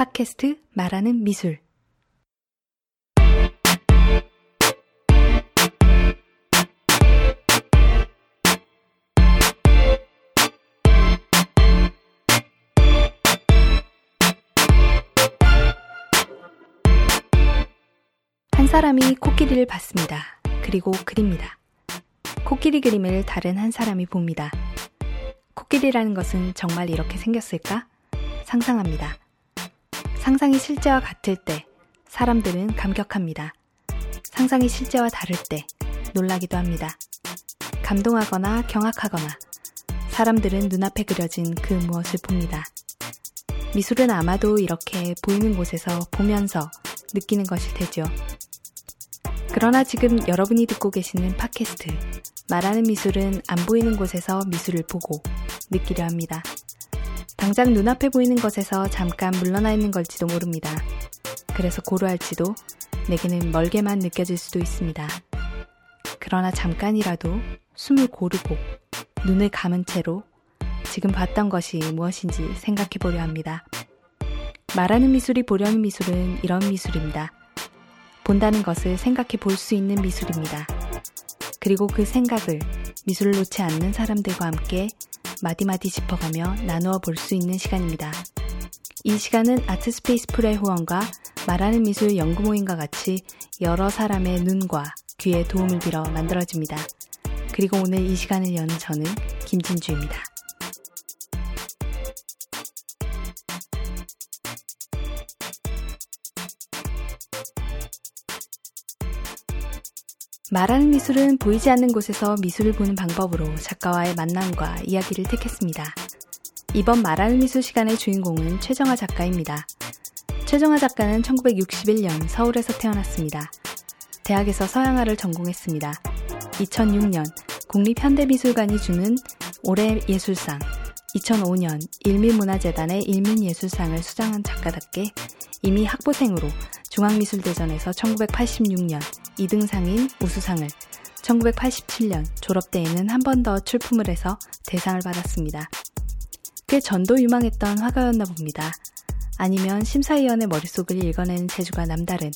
팟캐스트 말하는 미술. 한 사람이 코끼리를 봤습니다. 그리고 그립니다. 코끼리 그림을 다른 한 사람이 봅니다. 코끼리라는 것은 정말 이렇게 생겼을까? 상상합니다. 상상이 실제와 같을 때 사람들은 감격합니다. 상상이 실제와 다를 때 놀라기도 합니다. 감동하거나 경악하거나 사람들은 눈앞에 그려진 그 무엇을 봅니다. 미술은 아마도 이렇게 보이는 곳에서 보면서 느끼는 것일 테죠. 그러나 지금 여러분이 듣고 계시는 팟캐스트 말하는 미술은 안 보이는 곳에서 미술을 보고 느끼려 합니다. 당장 눈앞에 보이는 것에서 잠깐 물러나 있는 걸지도 모릅니다. 그래서 고루할지도 내게는 멀게만 느껴질 수도 있습니다. 그러나 잠깐이라도 숨을 고르고 눈을 감은 채로 지금 봤던 것이 무엇인지 생각해 보려 합니다. 말하는 미술이 보려는 미술은 이런 미술입니다. 본다는 것을 생각해 볼 수 있는 미술입니다. 그리고 그 생각을 미술을 놓지 않는 사람들과 함께 마디마디 짚어가며 나누어 볼 수 있는 시간입니다. 이 시간은 아트스페이스 풀의 후원과 말하는 미술 연구 모임과 같이 여러 사람의 눈과 귀에 도움을 빌어 만들어집니다. 그리고 오늘 이 시간을 여는 저는 김진주입니다. 말하는 미술은 보이지 않는 곳에서 미술을 보는 방법으로 작가와의 만남과 이야기를 택했습니다. 이번 말하는 미술 시간의 주인공은 최정화 작가입니다. 최정화 작가는 1961년 서울에서 태어났습니다. 대학에서 서양화를 전공했습니다. 2006년 국립현대미술관이 주는 올해 예술상, 2005년 일민문화재단의 일민예술상을 수상한 작가답게 이미 학부생으로 중앙미술대전에서 1986년 2등상인 우수상을 1987년 졸업 때에는 한 번 더 출품을 해서 대상을 받았습니다. 꽤 전도 유망했던 화가였나 봅니다. 아니면 심사위원의 머릿속을 읽어내는 재주가 남다른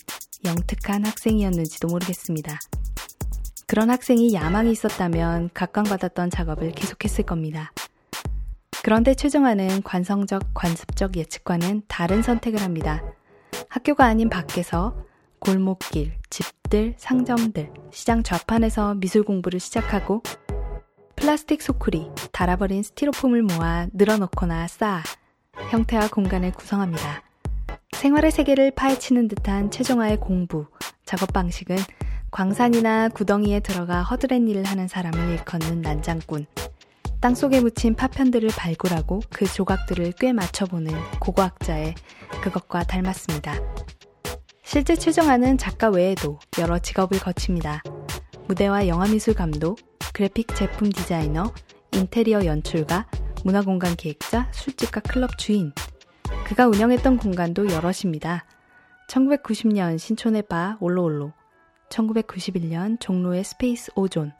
영특한 학생이었는지도 모르겠습니다. 그런 학생이 야망이 있었다면 각광받았던 작업을 계속했을 겁니다. 그런데 최정화는 관성적, 관습적 예측과는 다른 선택을 합니다. 학교가 아닌 밖에서 골목길, 집들, 상점들, 시장 좌판에서 미술 공부를 시작하고 플라스틱 소쿠리, 달아버린 스티로폼을 모아 늘어놓거나 쌓아 형태와 공간을 구성합니다. 생활의 세계를 파헤치는 듯한 최종화의 공부, 작업 방식은 광산이나 구덩이에 들어가 허드렛 일을 하는 사람을 일컫는 난장꾼, 땅속에 묻힌 파편들을 발굴하고 그 조각들을 꿰맞춰보는 고고학자의 그것과 닮았습니다. 실제 최정화는 작가 외에도 여러 직업을 거칩니다. 무대와 영화미술 감독, 그래픽 제품 디자이너, 인테리어 연출가, 문화공간 기획자, 술집과 클럽 주인. 그가 운영했던 공간도 여럿입니다. 1990년 신촌의 바 올로올로, 1991년 종로의 스페이스 오존,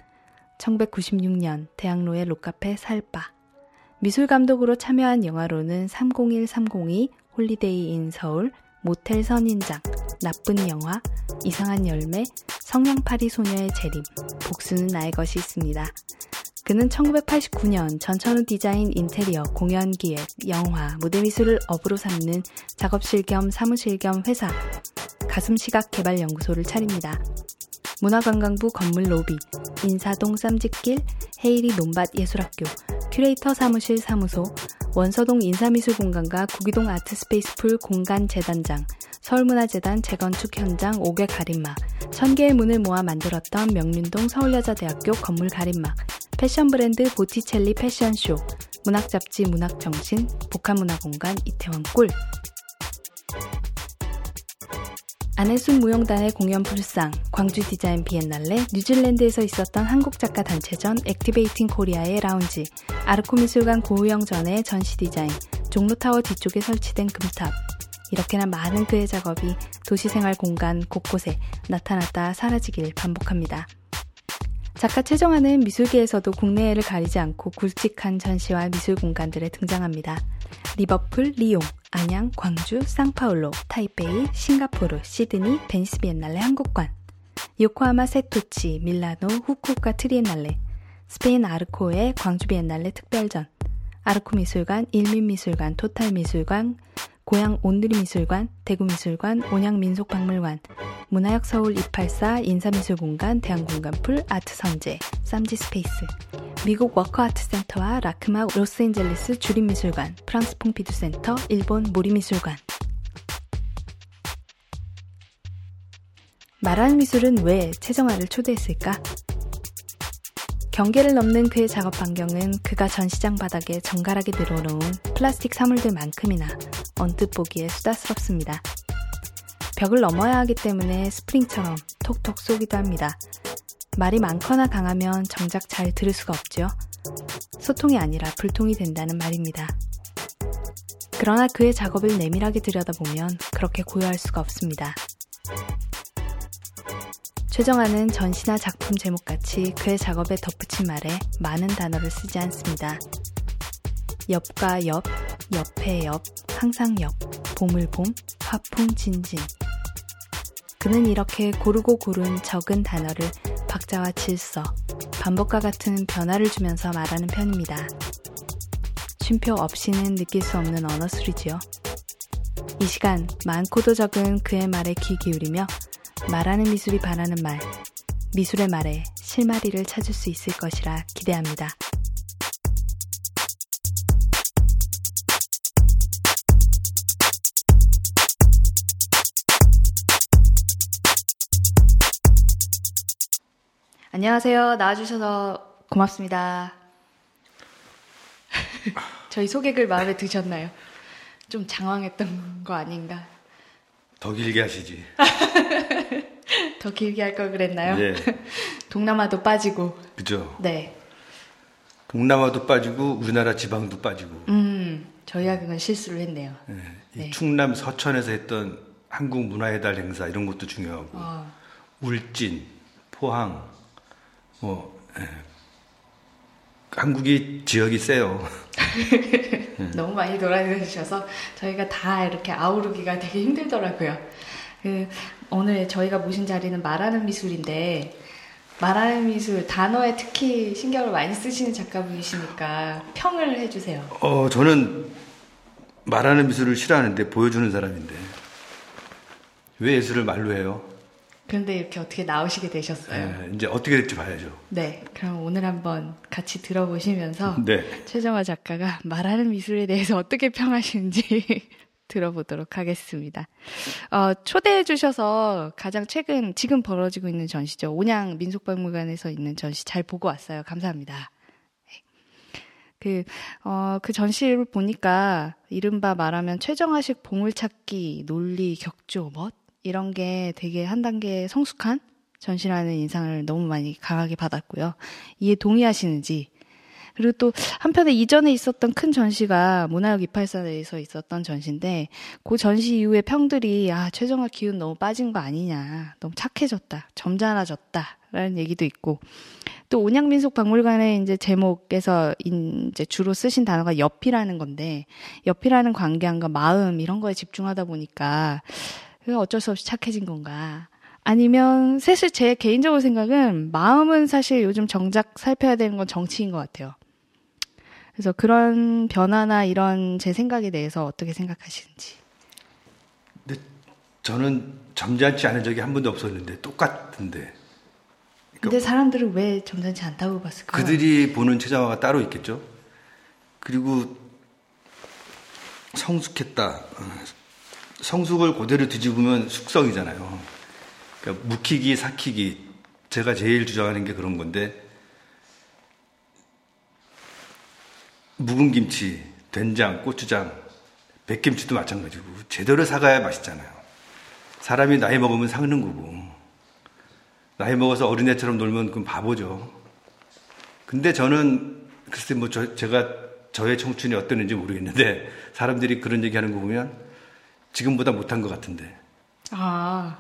1996년 대학로의 록카페 살바. 미술 감독으로 참여한 영화로는 301-302, 홀리데이 인 서울, 모텔 선인장, 나쁜 영화, 이상한 열매, 성냥팔이 소녀의 재림, 복수는 나의 것이 있습니다. 그는 1989년 전천후 디자인 인테리어, 공연 기획, 영화, 무대 미술을 업으로 삼는 작업실 겸 사무실 겸 회사, 가슴시각 개발연구소를 차립니다. 문화관광부 건물 로비, 인사동 쌈지길, 헤이리 논밭 예술학교, 큐레이터 사무실 사무소, 원서동 인사미술공간과 구기동 아트스페이스풀 공간 재단장, 서울문화재단 재건축 현장 5개 가림막, 천개의 문을 모아 만들었던 명륜동 서울여자대학교 건물 가림막, 패션 브랜드 보티첼리 패션쇼, 문학잡지 문학정신, 복합문화공간 이태원 꿀, 안애순 무용단의 공연 불쌍, 광주 디자인 비엔날레, 뉴질랜드에서 있었던 한국 작가 단체전 Activating Korea의 라운지, 아르코 미술관 고우영전의 전시 디자인, 종로타워 뒤쪽에 설치된 금탑. 이렇게나 많은 그의 작업이 도시생활 공간 곳곳에 나타났다 사라지길 반복합니다. 작가 최정화는 미술계에서도 국내외를 가리지 않고 굵직한 전시와 미술 공간들에 등장합니다. 리버풀, 리옹, 안양, 광주, 상파울로, 타이베이, 싱가포르, 시드니, 베니스 비엔날레 한국관, 요코하마 세토우치, 밀라노, 후쿠오카 트리엔날레, 스페인 아르코의 광주 비엔날레 특별전, 아르코 미술관, 일민 미술관, 토탈 미술관, 고양 아람누리 미술관, 대구 미술관, 온양 민속박물관, 문화역 서울 284 인사미술공간, 대안공간풀, 아트선재, 쌈지 스페이스, 미국 워커아트센터와 라크마 로스앤젤레스 주립미술관, 프랑스 퐁피두 센터, 일본 모리미술관. 말하는 미술은 왜 최정화를 초대했을까? 경계를 넘는 그의 작업 반경은 그가 전시장 바닥에 정갈하게 늘어놓은 플라스틱 사물들만큼이나 언뜻 보기에 수다스럽습니다. 벽을 넘어야 하기 때문에 스프링처럼 톡톡 쏘기도 합니다. 말이 많거나 강하면 정작 잘 들을 수가 없죠. 소통이 아니라 불통이 된다는 말입니다. 그러나 그의 작업을 내밀하게 들여다보면 그렇게 고요할 수가 없습니다. 최정아는 전시나 작품 제목같이 그의 작업에 덧붙인 말에 많은 단어를 쓰지 않습니다. 옆과 옆, 옆에 옆, 항상 옆, 보물봄, 화풍 진진. 그는 이렇게 고르고 고른 적은 단어를 박자와 질서, 반복과 같은 변화를 주면서 말하는 편입니다. 쉼표 없이는 느낄 수 없는 언어술이지요. 이 시간 많고도 적은 그의 말에 귀 기울이며 말하는 미술이 바라는 말, 미술의 말에 실마리를 찾을 수 있을 것이라 기대합니다. 안녕하세요. 나와주셔서 고맙습니다. 저희 소개글 마음에 드셨나요? 좀 장황했던 거 아닌가? 더 길게 하시지. 더 길게 할 걸 그랬나요? 네. 동남아도 빠지고. 그죠. 네. 동남아도 빠지고 우리나라 지방도 빠지고. 음, 저희가 그건 실수를 했네요. 네. 이 네. 충남 서천에서 했던 한국 문화의 달 행사 이런 것도 중요하고. 어, 울진, 포항, 뭐 예. 한국이 지역이 세요. 너무 많이 돌아다니셔서 저희가 다 이렇게 아우르기가 되게 힘들더라고요. 그, 오늘 저희가 모신 자리는 말하는 미술인데, 말하는 미술 단어에 특히 신경을 많이 쓰시는 작가분이시니까 평을 해주세요. 어 저는 말하는 미술을 싫어하는데 보여주는 사람인데 왜 예술을 말로 해요? 그런데 이렇게 어떻게 나오시게 되셨어요? 예, 이제 어떻게 될지 봐야죠. 네, 그럼 오늘 한번 같이 들어보시면서 네. 최정화 작가가 말하는 미술에 대해서 어떻게 평하시는지 들어보도록 하겠습니다. 어, 초대해 주셔서 가장 최근 지금 벌어지고 있는 전시죠. 온양 민속박물관에서 있는 전시 잘 보고 왔어요. 감사합니다. 네. 그, 어, 그 전시를 보니까 이른바 말하면 최정화식 보물찾기, 논리, 격조, 멋 이런 게 되게 한 단계 성숙한 전시라는 인상을 너무 많이 강하게 받았고요. 이에 동의하시는지. 그리고 또 한편에 이전에 있었던 큰 전시가 문화역 284에서 있었던 전시인데 그 전시 이후에 평들이 아 최정화 기운 너무 빠진 거 아니냐. 너무 착해졌다. 점잖아졌다라는 얘기도 있고. 또 온양민속 박물관의 이제 제목에서 이제 주로 쓰신 단어가 옆이라는 건데 옆이라는 관계함과 마음 이런 거에 집중하다 보니까 그게 어쩔 수 없이 착해진 건가 아니면 사실 제 개인적으로 생각은 마음은 사실 요즘 정작 살펴야 되는 건 정치인 것 같아요. 그래서 그런 변화나 이런 제 생각에 대해서 어떻게 생각하시는지. 근데 저는 점잖지 않은 적이 한 번도 없었는데 똑같은데 근데 사람들은 왜 점잖지 않다고 봤을까요? 그들이 보는 최정화가 따로 있겠죠. 그리고 성숙했다. 어, 성숙을 그대로 뒤집으면 숙성이잖아요. 그러니까 묵히기, 삭히기. 제가 제일 주장하는 게 그런 건데 묵은 김치, 된장, 고추장, 백김치도 마찬가지고 제대로 사가야 맛있잖아요. 사람이 나이 먹으면 삭는 거고 나이 먹어서 어린애처럼 놀면 그건 바보죠. 근데 저는 글쎄 뭐 저, 제가 저의 청춘이 어땠는지 모르겠는데 사람들이 그런 얘기 하는 거 보면 지금보다 못한 것 같은데 아,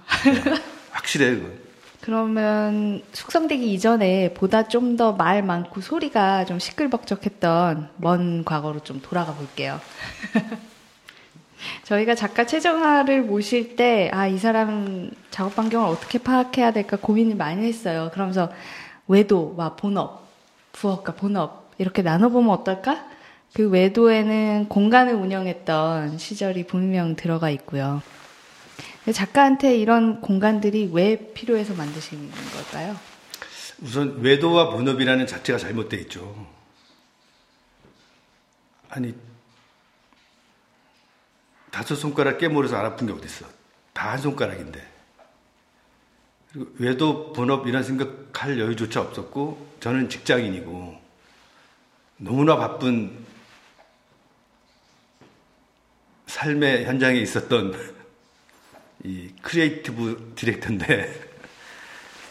확실해요. 그건. 그러면 숙성되기 이전에 보다 좀 더 말 많고 소리가 좀 시끌벅적했던 먼 과거로 좀 돌아가 볼게요. 저희가 작가 최정화를 모실 때, 아, 이 사람 작업 환경을 어떻게 파악해야 될까 고민을 많이 했어요. 그러면서 외도와 본업, 부업과 본업, 이렇게 나눠보면 어떨까? 그 외도에는 공간을 운영했던 시절이 분명 들어가 있고요. 작가한테 이런 공간들이 왜 필요해서 만드신 걸까요? 우선 외도와 본업이라는 자체가 잘못되어 있죠. 아니 다섯 손가락 깨물어서 안 아픈 게 어딨어. 다 한 손가락인데. 그리고 외도 본업 이런 생각할 여유조차 없었고 저는 직장인이고 너무나 바쁜 삶의 현장에 있었던 이 creative director인데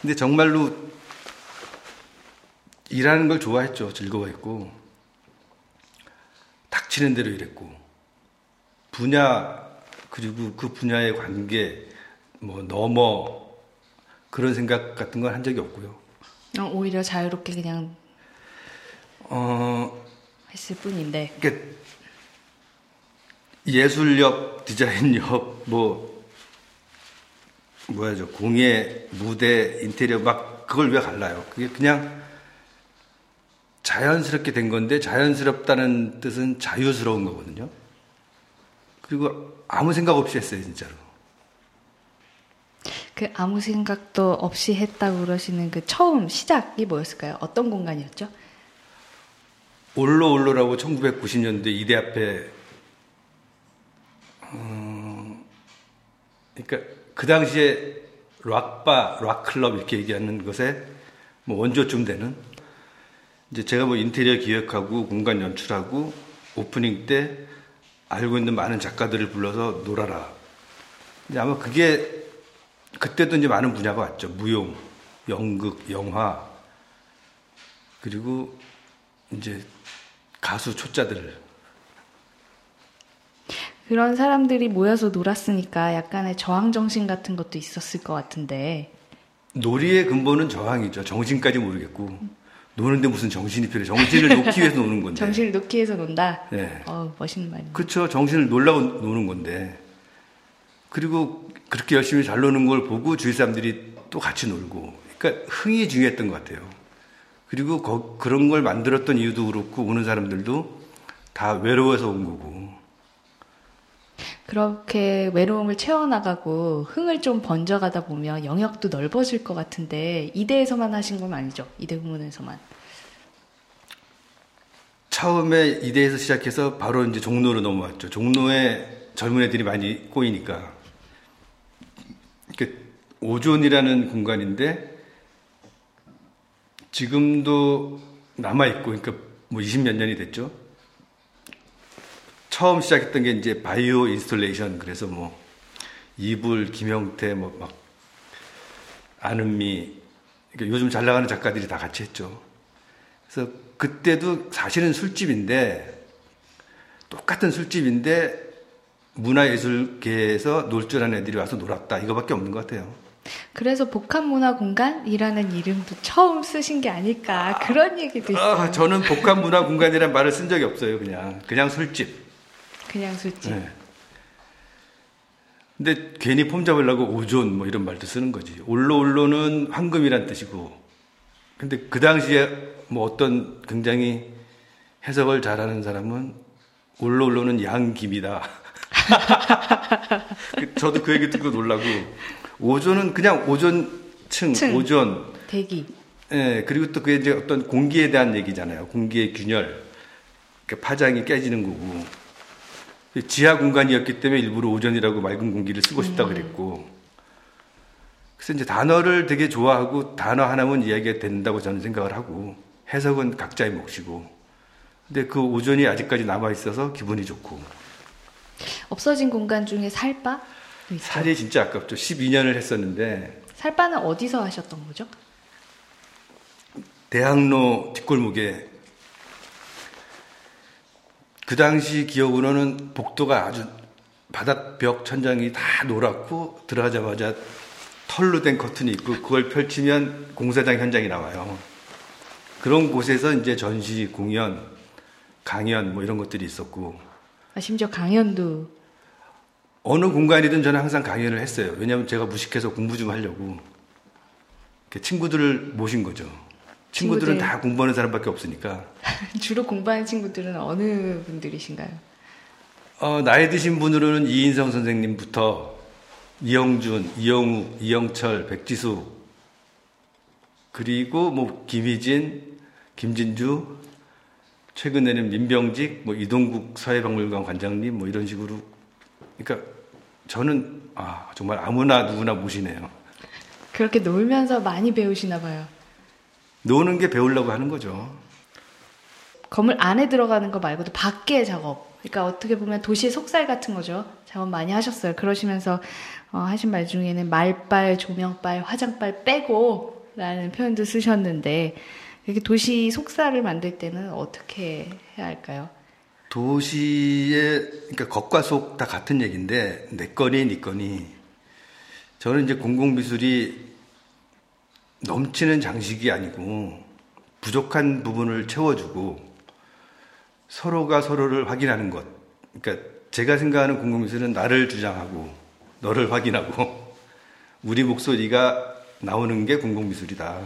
근데 정말로 일하는 걸 좋아했죠. 즐거워했고 닥치는 대로 일했고 분야 그리고 그 분야의 관계 뭐 넘어 그런 생각 같은 건 한 적이 없고요. 어, 오히려 자유롭게 그냥 어 했을 뿐인데. 그러니까 예술력, 디자인력, 뭐 뭐야 저 공예, 무대, 인테리어 막 그걸 왜 갈라요? 그게 그냥 자연스럽게 된 건데 자연스럽다는 뜻은 자유스러운 거거든요. 그리고 아무 생각 없이 했어요, 진짜로. 그 아무 생각도 없이 했다고 그러시는 그 처음 시작이 뭐였을까요? 어떤 공간이었죠? 올로올로라고 1990년대 이대 앞에 어, 그러니까 그 당시에 락바, 락클럽 이렇게 얘기하는 것에 뭐 원조쯤 되는 이제 제가 뭐 인테리어 기획하고 공간 연출하고 오프닝 때 알고 있는 많은 작가들을 불러서 놀아라. 근데 아마 그게 그때도 이제 많은 분야가 왔죠. 무용, 연극, 영화, 그리고 이제 가수 초짜들 그런 사람들이 모여서 놀았으니까 약간의 저항 정신 같은 것도 있었을 것 같은데. 놀이의 근본은 저항이죠. 정신까지 모르겠고. 노는데 무슨 정신이 필요해. 정신을 놓기 위해서 노는 건데. 정신을 놓기 위해서 논다? 네. 어, 멋있는 말이네. 그렇죠. 정신을 놀라고 노는 건데. 그리고 그렇게 열심히 잘 노는 걸 보고 주위 사람들이 또 같이 놀고. 그러니까 흥이 중요했던 것 같아요. 그리고 거, 그런 걸 만들었던 이유도 그렇고 오는 사람들도 다 외로워서 온 거고. 그렇게 외로움을 채워나가고 흥을 좀 번져가다 보면 영역도 넓어질 것 같은데 이대에서만 하신 건 아니죠? 이대 부문에서만. 처음에 이대에서 시작해서 바로 이제 종로로 넘어왔죠. 종로에 젊은 애들이 많이 꼬이니까. 그 오존이라는 공간인데 지금도 남아 있고, 그러니까 뭐 20몇 년이 됐죠. 처음 시작했던 게 이제 바이오 인스톨레이션 그래서 뭐 이불 김영태 뭐막 아는미 그러니까 요즘 잘 나가는 작가들이 다 같이 했죠. 그래서 그때도 사실은 술집인데 똑같은 술집인데 문화예술계에서 놀 줄 아는 애들이 와서 놀았다 이거밖에 없는 것 같아요. 그래서 복합문화공간이라는 이름도 처음 쓰신 게 아닐까 그런 얘기도 있어요. 아, 저는 복합문화공간이라는 말을 쓴 적이 없어요. 그냥 그냥 술집. 그냥 술집. 네. 근데 괜히 폼 잡으려고 오존 뭐 이런 말도 쓰는 거지. 올로 올로는 황금이란 뜻이고. 근데 그 당시에 뭐 어떤 굉장히 해석을 잘하는 사람은 올로 올로는 양김이다. 그 저도 그 얘기 듣고 놀라고 오존은 그냥 오존층, 층, 오존 대기. 예, 네, 그리고 또 그게 이제 어떤 공기에 대한 얘기잖아요. 공기의 균열, 파장이 깨지는 거고. 지하 공간이었기 때문에 일부러 오전이라고 맑은 공기를 쓰고 싶다 음. 그랬고. 그래서 이제 단어를 되게 좋아하고 단어 하나면 이야기가 된다고 저는 생각을 하고 해석은 각자의 몫이고. 근데 그 오전이 아직까지 남아 있어서 기분이 좋고. 없어진 공간 중에 살바 살이 진짜 아깝죠. 12년을 했었는데. 살바는 어디서 하셨던 거죠? 대학로 뒷골목에 그 당시 기억으로는 복도가 아주 바닥벽 천장이 다 노랗고 들어가자마자 털로 된 커튼이 있고 그걸 펼치면 공사장 현장이 나와요. 그런 곳에서 이제 전시, 공연, 강연 뭐 이런 것들이 있었고 아, 심지어 강연도 어느 공간이든 저는 항상 강연을 했어요. 왜냐하면 제가 무식해서 공부 좀 하려고 친구들을 모신 거죠. 친구들은 친구들. 다 공부하는 사람밖에 없으니까. 주로 공부하는 친구들은 어느 분들이신가요? 어, 나이 드신 분으로는 이인성 선생님부터 이영준, 이영우, 이영철, 백지수 그리고 뭐 김희진, 김진주, 최근에는 민병직, 뭐 이동국 사회박물관 관장님 뭐 이런 식으로 그러니까 저는 아 정말 아무나 누구나 모시네요. 그렇게 놀면서 많이 배우시나 봐요. 노는 게 배우려고 하는 거죠. 건물 안에 들어가는 거 말고도 밖에 작업. 그러니까 어떻게 보면 도시의 속살 같은 거죠. 작업 많이 하셨어요. 그러시면서 어, 하신 말 중에는 말빨, 조명빨, 화장빨 빼고 라는 표현도 쓰셨는데 이렇게 도시 속살을 만들 때는 어떻게 해야 할까요? 도시의 그러니까 겉과 속 다 같은 얘기인데 내 거니 네 거니 저는 이제 공공미술이 넘치는 장식이 아니고 부족한 부분을 채워주고 서로가 서로를 확인하는 것. 그러니까 제가 생각하는 공공미술은 나를 주장하고 너를 확인하고 우리 목소리가 나오는 게 공공미술이다.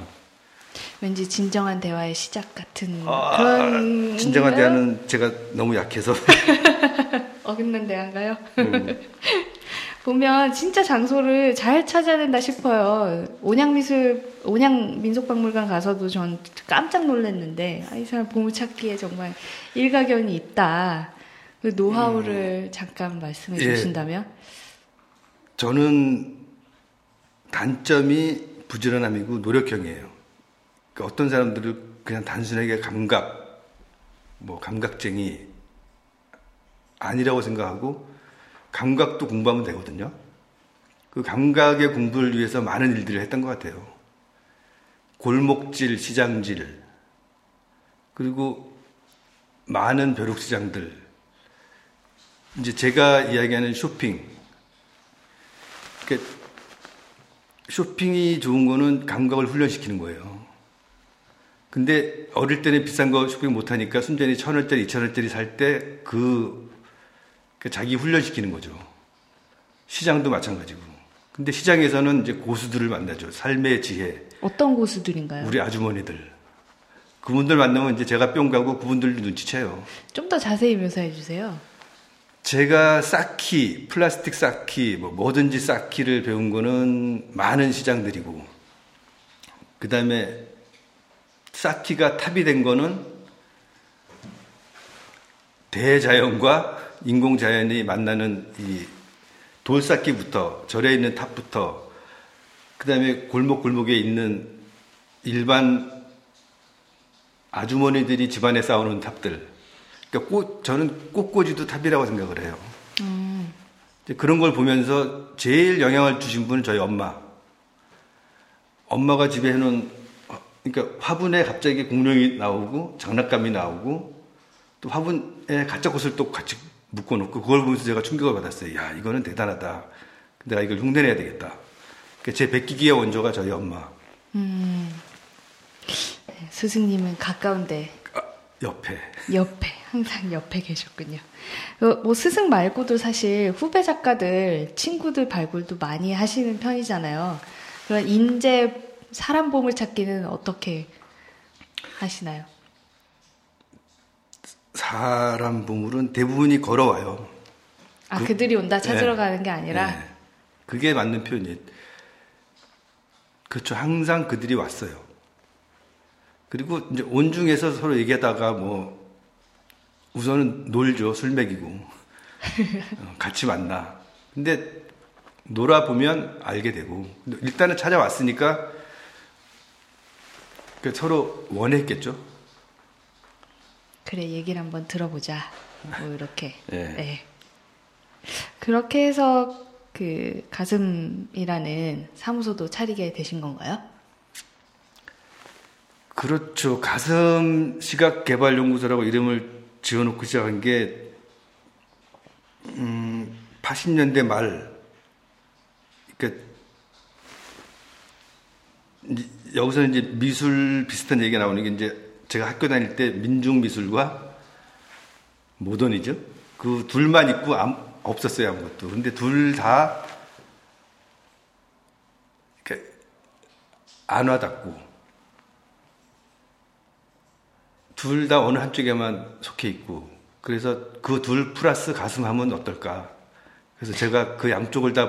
왠지 진정한 대화의 시작 같은 아, 그런 진정한 대화는 제가 너무 약해서 어긋난 대화인가요? 음. 보면 진짜 장소를 잘 찾아야 된다 싶어요. 온양미술, 온양민속박물관 가서도 전 깜짝 놀랐는데, 아, 이 사람 보물찾기에 정말 일가견이 있다. 그 노하우를 음. 잠깐 말씀해 예. 주신다면? 저는 단점이 부지런함이고 노력형이에요. 그러니까 어떤 사람들은 그냥 단순하게 감각, 뭐 감각쟁이 아니라고 생각하고 감각도 공부하면 되거든요. 그 감각의 공부를 위해서 많은 일들을 했던 것 같아요. 골목질, 시장질, 그리고 많은 벼룩시장들. 이제 제가 이야기하는 쇼핑. 쇼핑이 좋은 거는 감각을 훈련시키는 거예요. 근데 어릴 때는 비싼 거 쇼핑 못하니까 순전히 천 원짜리, 이천 원짜리 살 때 그 그 자기 훈련시키는 거죠. 시장도 마찬가지고. 근데 시장에서는 이제 고수들을 만나죠. 삶의 지혜. 어떤 고수들인가요? 우리 아주머니들. 그분들 만나면 이제 제가 뿅 가고 그분들 눈치채요. 좀 더 자세히 묘사해 주세요. 제가 쌓기, 플라스틱 쌓기, 뭐 뭐든지 쌓기를 배운 거는 많은 시장들이고, 그 다음에 쌓기가 탑이 된 거는 대자연과 인공자연이 만나는 이 돌쌓기부터 절에 있는 탑부터 그다음에 골목 골목에 있는 일반 아주머니들이 집안에 쌓아놓은 탑들. 그러니까 꽃, 저는 꽃꽂이도 탑이라고 생각을 해요. 음. 그런 걸 보면서 제일 영향을 주신 분은 저희 엄마. 엄마가 집에 해놓은, 그러니까 화분에 갑자기 공룡이 나오고 장난감이 나오고 또 화분에 가짜 꽃을 또 같이 묶어놓고 그걸 보면서 제가 충격을 받았어요. 야, 이거는 대단하다. 내가 이걸 흉내내야 되겠다. 그러니까 제 백기기의 원조가 저희 엄마. 음. 네, 스승님은 가까운데. 아, 옆에. 옆에. 항상 옆에 계셨군요. 어, 뭐 스승 말고도 사실 후배 작가들, 친구들 발굴도 많이 하시는 편이잖아요. 그런 인재 사람 보물 찾기는 어떻게 하시나요? 사람 보물은 대부분이 걸어와요. 아, 그, 들이 온다 찾으러 네. 가는 게 아니라? 네. 그게 맞는 표현이에요. 그렇죠. 항상 그들이 왔어요. 그리고 이제 온 중에서 서로 얘기하다가 뭐, 우선은 놀죠. 술 먹이고. 어, 같이 만나. 근데 놀아보면 알게 되고. 일단은 찾아왔으니까 그 서로 원했겠죠. 그래 얘기를 한번 들어보자. 뭐 이렇게. 네. 네. 그렇게 해서 그 가슴이라는 사무소도 차리게 되신 건가요? 그렇죠. 가슴 시각 개발 연구소라고 이름을 지어놓고 시작한 게 음, 80년대 말, 그러니까 여기서 이제 미술 비슷한 얘기가 나오는 게 이제 제가 학교 다닐 때 민중 미술과 모던이죠. 그 둘만 있고 없었어요 아무것도. 근데 둘다안 와닿고 둘 다 어느 한쪽에만 속해 있고 그래서 그 둘 플러스 가슴 하면 어떨까? 그래서 제가 그 양쪽을 다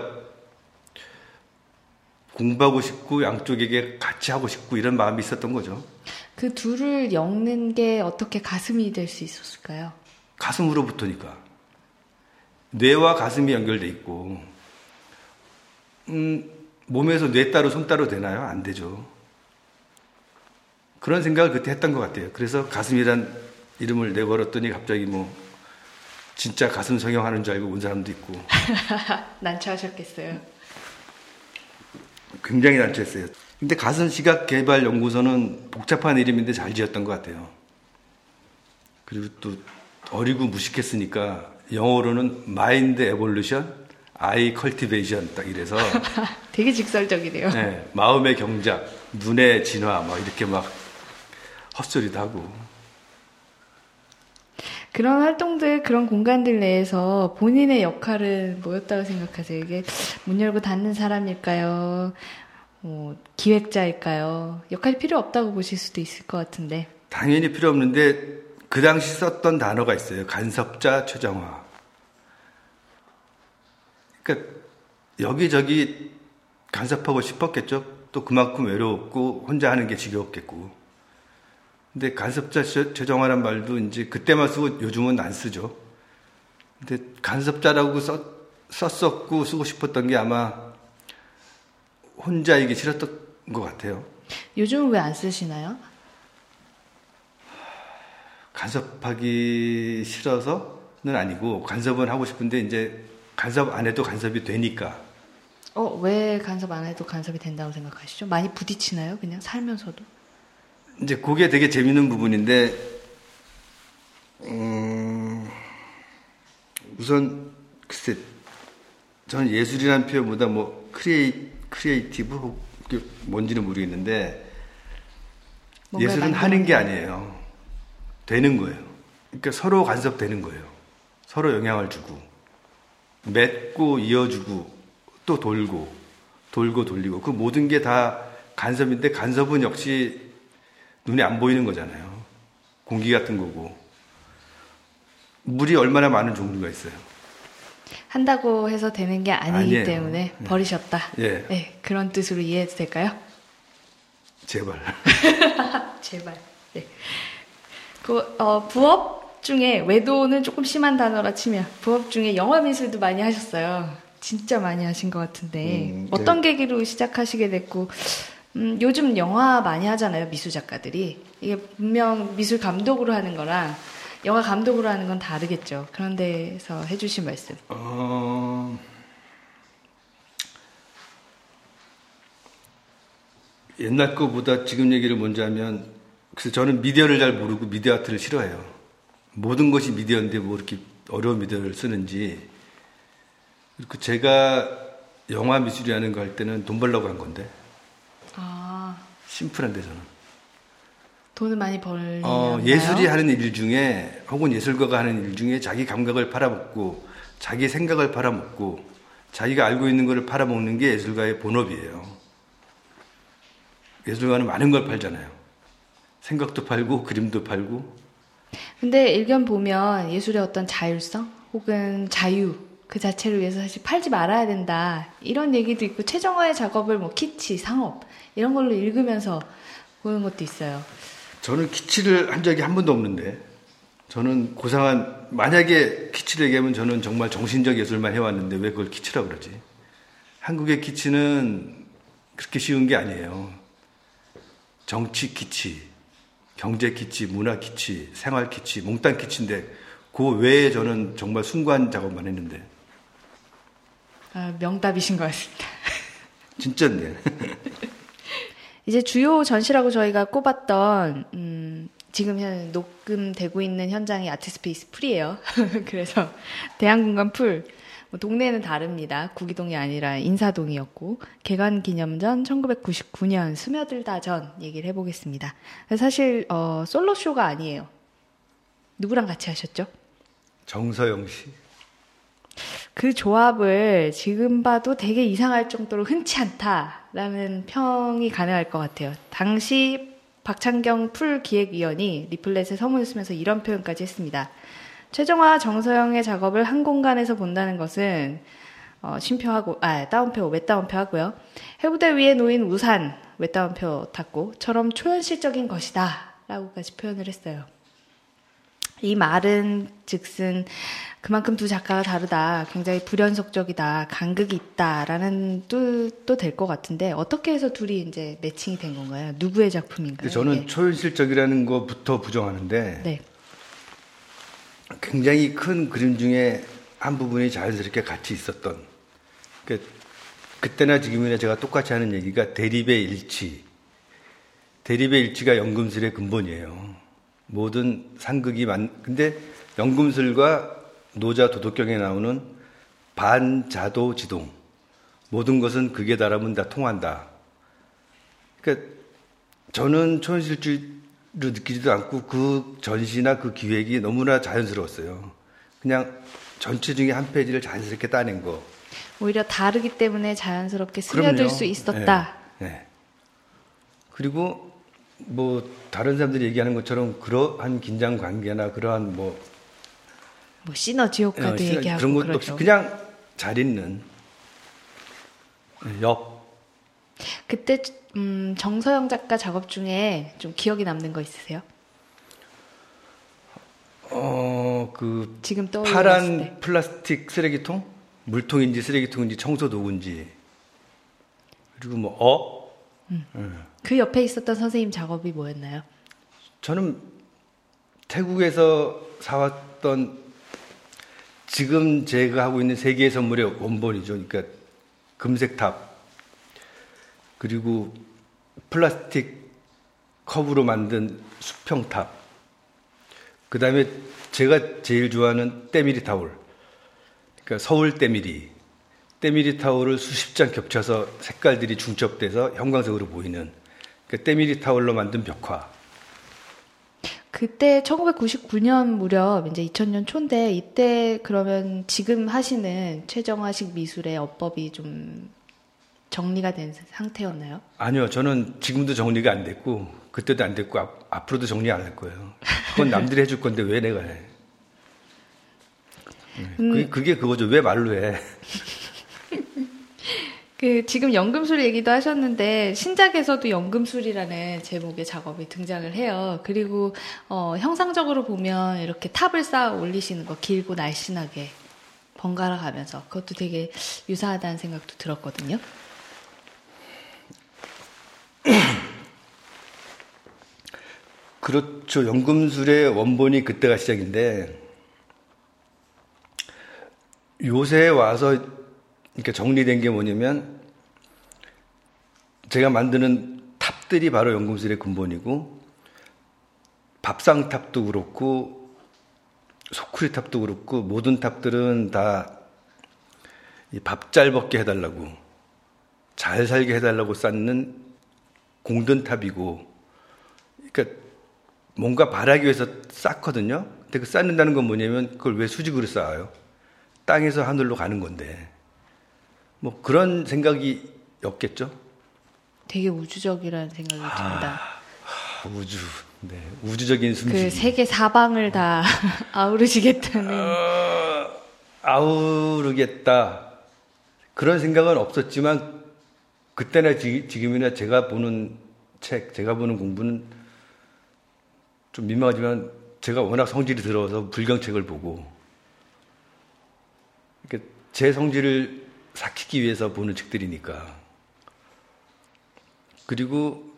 공부하고 싶고 양쪽에게 같이 하고 싶고 이런 마음이 있었던 거죠. 그 둘을 엮는 게 어떻게 가슴이 될 수 있었을까요? 가슴으로부터니까. 뇌와 가슴이 연결돼 있고, 음, 몸에서 뇌 따로 손 따로 되나요? 안 되죠. 그런 생각을 그때 했던 것 같아요. 그래서 가슴이란 이름을 내걸었더니 갑자기 뭐, 진짜 가슴 성형하는 줄 알고 온 사람도 있고. 난처하셨겠어요. 굉장히 난처했어요. 근데 가슴시각 개발 연구소는 복잡한 이름인데 잘 지었던 것 같아요. 그리고 또 어리고 무식했으니까 영어로는 mind evolution, eye cultivation 딱 이래서 되게 직설적이네요. 네, 마음의 경작, 눈의 진화 막 이렇게 막 헛소리도 하고 그런 활동들, 그런 공간들 내에서 본인의 역할은 뭐였다고 생각하세요? 이게 문 열고 닫는 사람일까요? 뭐 기획자일까요? 역할이 필요 없다고 보실 수도 있을 것 같은데. 당연히 필요 없는데 그 당시 썼던 단어가 있어요. 간섭자 최정화. 그러니까 여기저기 간섭하고 싶었겠죠. 또 그만큼 외로웠고 혼자 하는 게 지겨웠겠고. 근데 간섭자 최정화란 말도 이제 그때만 쓰고 요즘은 안 쓰죠. 근데 간섭자라고 썼, 썼었고 쓰고 싶었던 게 아마 혼자이기 싫었던 것 같아요. 요즘은 왜안 쓰시나요? 간섭하기 싫어서는 아니고 간섭은 하고 싶은데 이제 간섭 안 해도 간섭이 되니까. 어, 왜 간섭 안 해도 간섭이 된다고 생각하시죠? 많이 부딪히나요? 그냥 살면서도? 이제 그게 되게 재밌는 부분인데, 음, 우선, 글쎄, 저는 예술이라는 표현보다 뭐, crea, creative 뭔지는 모르겠는데 예술은 하는 게 아니에요. 되는 거예요. 그러니까 서로 간섭되는 거예요. 서로 영향을 주고 맺고 이어주고 또 돌고 돌고 돌리고 그 모든 게 다 간섭인데 간섭은 역시 눈에 안 보이는 거잖아요. 공기 같은 거고 물이 얼마나 많은 종류가 있어요. 한다고 해서 되는 게 아니기 아니에요. 때문에 네. 버리셨다. 예. 네, 그런 뜻으로 이해해도 될까요? 제발. 제발. 네. 그, 어, 부업 중에, 외도는 조금 심한 단어라 치면, 부업 중에 영화 미술도 많이 하셨어요. 진짜 많이 하신 것 같은데, 음, 네. 어떤 계기로 시작하시게 됐고, 음, 요즘 영화 많이 하잖아요, 미술 작가들이. 이게 분명 미술 감독으로 하는 거랑, 영화 감독으로 하는 건 다르겠죠. 그런 데서 해주신 말씀. 어... 옛날 거보다 지금 얘기를 먼저 하면, 그래서 저는 미디어를 잘 모르고 미디어 아트를 싫어해요. 모든 것이 미디어인데 뭐 이렇게 어려운 미디어를 쓰는지. 그리고 제가 영화 미술이라는 거 할 때는 돈 벌려고 한 건데. 아. 심플한데 저는. 돈을 많이 벌 어, 예술이 하는 일 중에 혹은 예술가가 하는 일 중에 자기 감각을 팔아먹고 자기 생각을 팔아먹고 자기가 알고 있는 것을 팔아먹는 게 예술가의 본업이에요. 예술가는 많은 걸 팔잖아요. 생각도 팔고 그림도 팔고. 근데 일견 보면 예술의 어떤 자율성 혹은 자유 그 자체를 위해서 사실 팔지 말아야 된다 이런 얘기도 있고 최정화의 작업을 뭐 키치 상업 이런 걸로 읽으면서 보는 것도 있어요. 저는 키치를 한 적이 한 번도 없는데 저는 고상한 만약에 키치를 얘기하면 저는 정말 정신적 예술만 해왔는데 왜 그걸 키치라 그러지? 한국의 키치는 그렇게 쉬운 게 아니에요. 정치 키치, 경제 키치, 문화 키치, 생활 키치, 몽땅 키치인데 그 외에 저는 정말 순간 작업만 했는데. 아, 명답이신 것 같습니다. 진짜인데. 이제 주요 전시라고 저희가 꼽았던 음, 지금 현 녹음되고 있는 현장이 아트스페이스 풀이에요. 그래서 대안공간 풀 뭐 동네는 다릅니다. 구기동이 아니라 인사동이었고 개관 기념전 1999년 스며들다 전 얘기를 해보겠습니다. 사실 어, 솔로 쇼가 아니에요. 누구랑 같이 하셨죠? 정서영 씨. 그 조합을 지금 봐도 되게 이상할 정도로 흔치 않다라는 평이 가능할 것 같아요. 당시 박창경 풀 기획위원이 리플렛에 서문을 쓰면서 이런 표현까지 했습니다. 최정화 정서영의 작업을 한 공간에서 본다는 것은 어, 심표하고 아 다운표 외다운표 하고요. 해부대 위에 놓인 우산 외다운표 닫고처럼 초현실적인 것이다라고까지 표현을 했어요. 이 말은 즉슨 그만큼 두 작가가 다르다, 굉장히 불연속적이다, 간극이 있다라는 뜻도 될 것 같은데 어떻게 해서 둘이 이제 매칭이 된 건가요? 누구의 작품인가요? 저는 이게? 초현실적이라는 것부터 부정하는데 네. 굉장히 큰 그림 중에 한 부분이 자연스럽게 같이 있었던 그 그때나 지금이나 제가 똑같이 하는 얘기가 대립의 일치. 대립의 일치가 연금술의 근본이에요. 모든 상극이 만 근데 연금술과 노자 도덕경에 나오는 반자도 지동 모든 것은 극에 달하면 다 통한다. 그러니까 저는 초현실주의로 느끼지도 않고 그 전시나 그 기획이 너무나 자연스러웠어요. 그냥 전체 중에 한 페이지를 자연스럽게 따낸 거. 오히려 다르기 때문에 자연스럽게 스며들 그럼요. 수 있었다. 네, 네. 그리고 뭐 다른 사람들이 얘기하는 것처럼 그러한 긴장 관계나 그러한 뭐, 뭐 시너지 효과도 어, 시너, 얘기하고 그런 것도 그러죠. 없이 그냥 잘 있는 옆. 그때 음, 정서영 작가 작업 중에 좀 기억이 남는 거 있으세요? 어, 그 지금 파란 플라스틱 쓰레기통, 물통인지 쓰레기통인지 청소 도구인지 그리고 뭐 어. 음. 음. 그 옆에 있었던 선생님 작업이 뭐였나요? 저는 태국에서 사왔던 지금 제가 하고 있는 세계의 선물의 원본이죠. 그러니까 금색탑 그리고 플라스틱 컵으로 만든 수평탑 그 다음에 제가 제일 좋아하는 때밀이 타올 그러니까 서울 때밀이 때밀이 타올을 수십 장 겹쳐서 색깔들이 중첩돼서 형광색으로 보이는 그 때밀이 타올로 만든 벽화. 그때 1999년 무렵 이제 2000년 초인데 이때 그러면 지금 하시는 최정화식 미술의 어법이 좀 정리가 된 상태였나요? 아니요, 저는 지금도 정리가 안 됐고 그때도 안 됐고 앞, 앞으로도 정리 안 할 거예요. 그건 남들이 해줄 건데 왜 내가 해? 음. 그게, 그게 그거죠. 왜 말로 해? 그 지금 연금술 얘기도 하셨는데 신작에서도 연금술이라는 제목의 작업이 등장을 해요. 그리고 어, 형상적으로 보면 이렇게 탑을 쌓아 올리시는 거 길고 날씬하게 번갈아 가면서 그것도 되게 유사하다는 생각도 들었거든요. 그렇죠. 연금술의 원본이 그때가 시작인데 요새 와서 그러니까 정리된 게 뭐냐면 제가 만드는 탑들이 바로 연금술의 근본이고 밥상 탑도 그렇고 소쿠리 탑도 그렇고 모든 탑들은 다 밥 잘 먹게 해달라고 잘 살게 해달라고 쌓는 공든 탑이고 그러니까 뭔가 바라기 위해서 쌓거든요. 근데 그 쌓는다는 건 뭐냐면 그걸 왜 수직으로 쌓아요? 땅에서 하늘로 가는 건데 뭐 그런 생각이 었겠죠. 되게 우주적이라는 생각이 아, 듭니다. 아, 우주, 네, 우주적인 숨쉬기. 그 세계 사방을 다 아우르시겠다는. 어, 아우르겠다. 그런 생각은 없었지만 그때나 지, 지금이나 제가 보는 책, 제가 보는 공부는 좀 민망하지만 제가 워낙 성질이 들어서 불경책을 보고 제 성질을 삭히기 위해서 보는 책들이니까. 그리고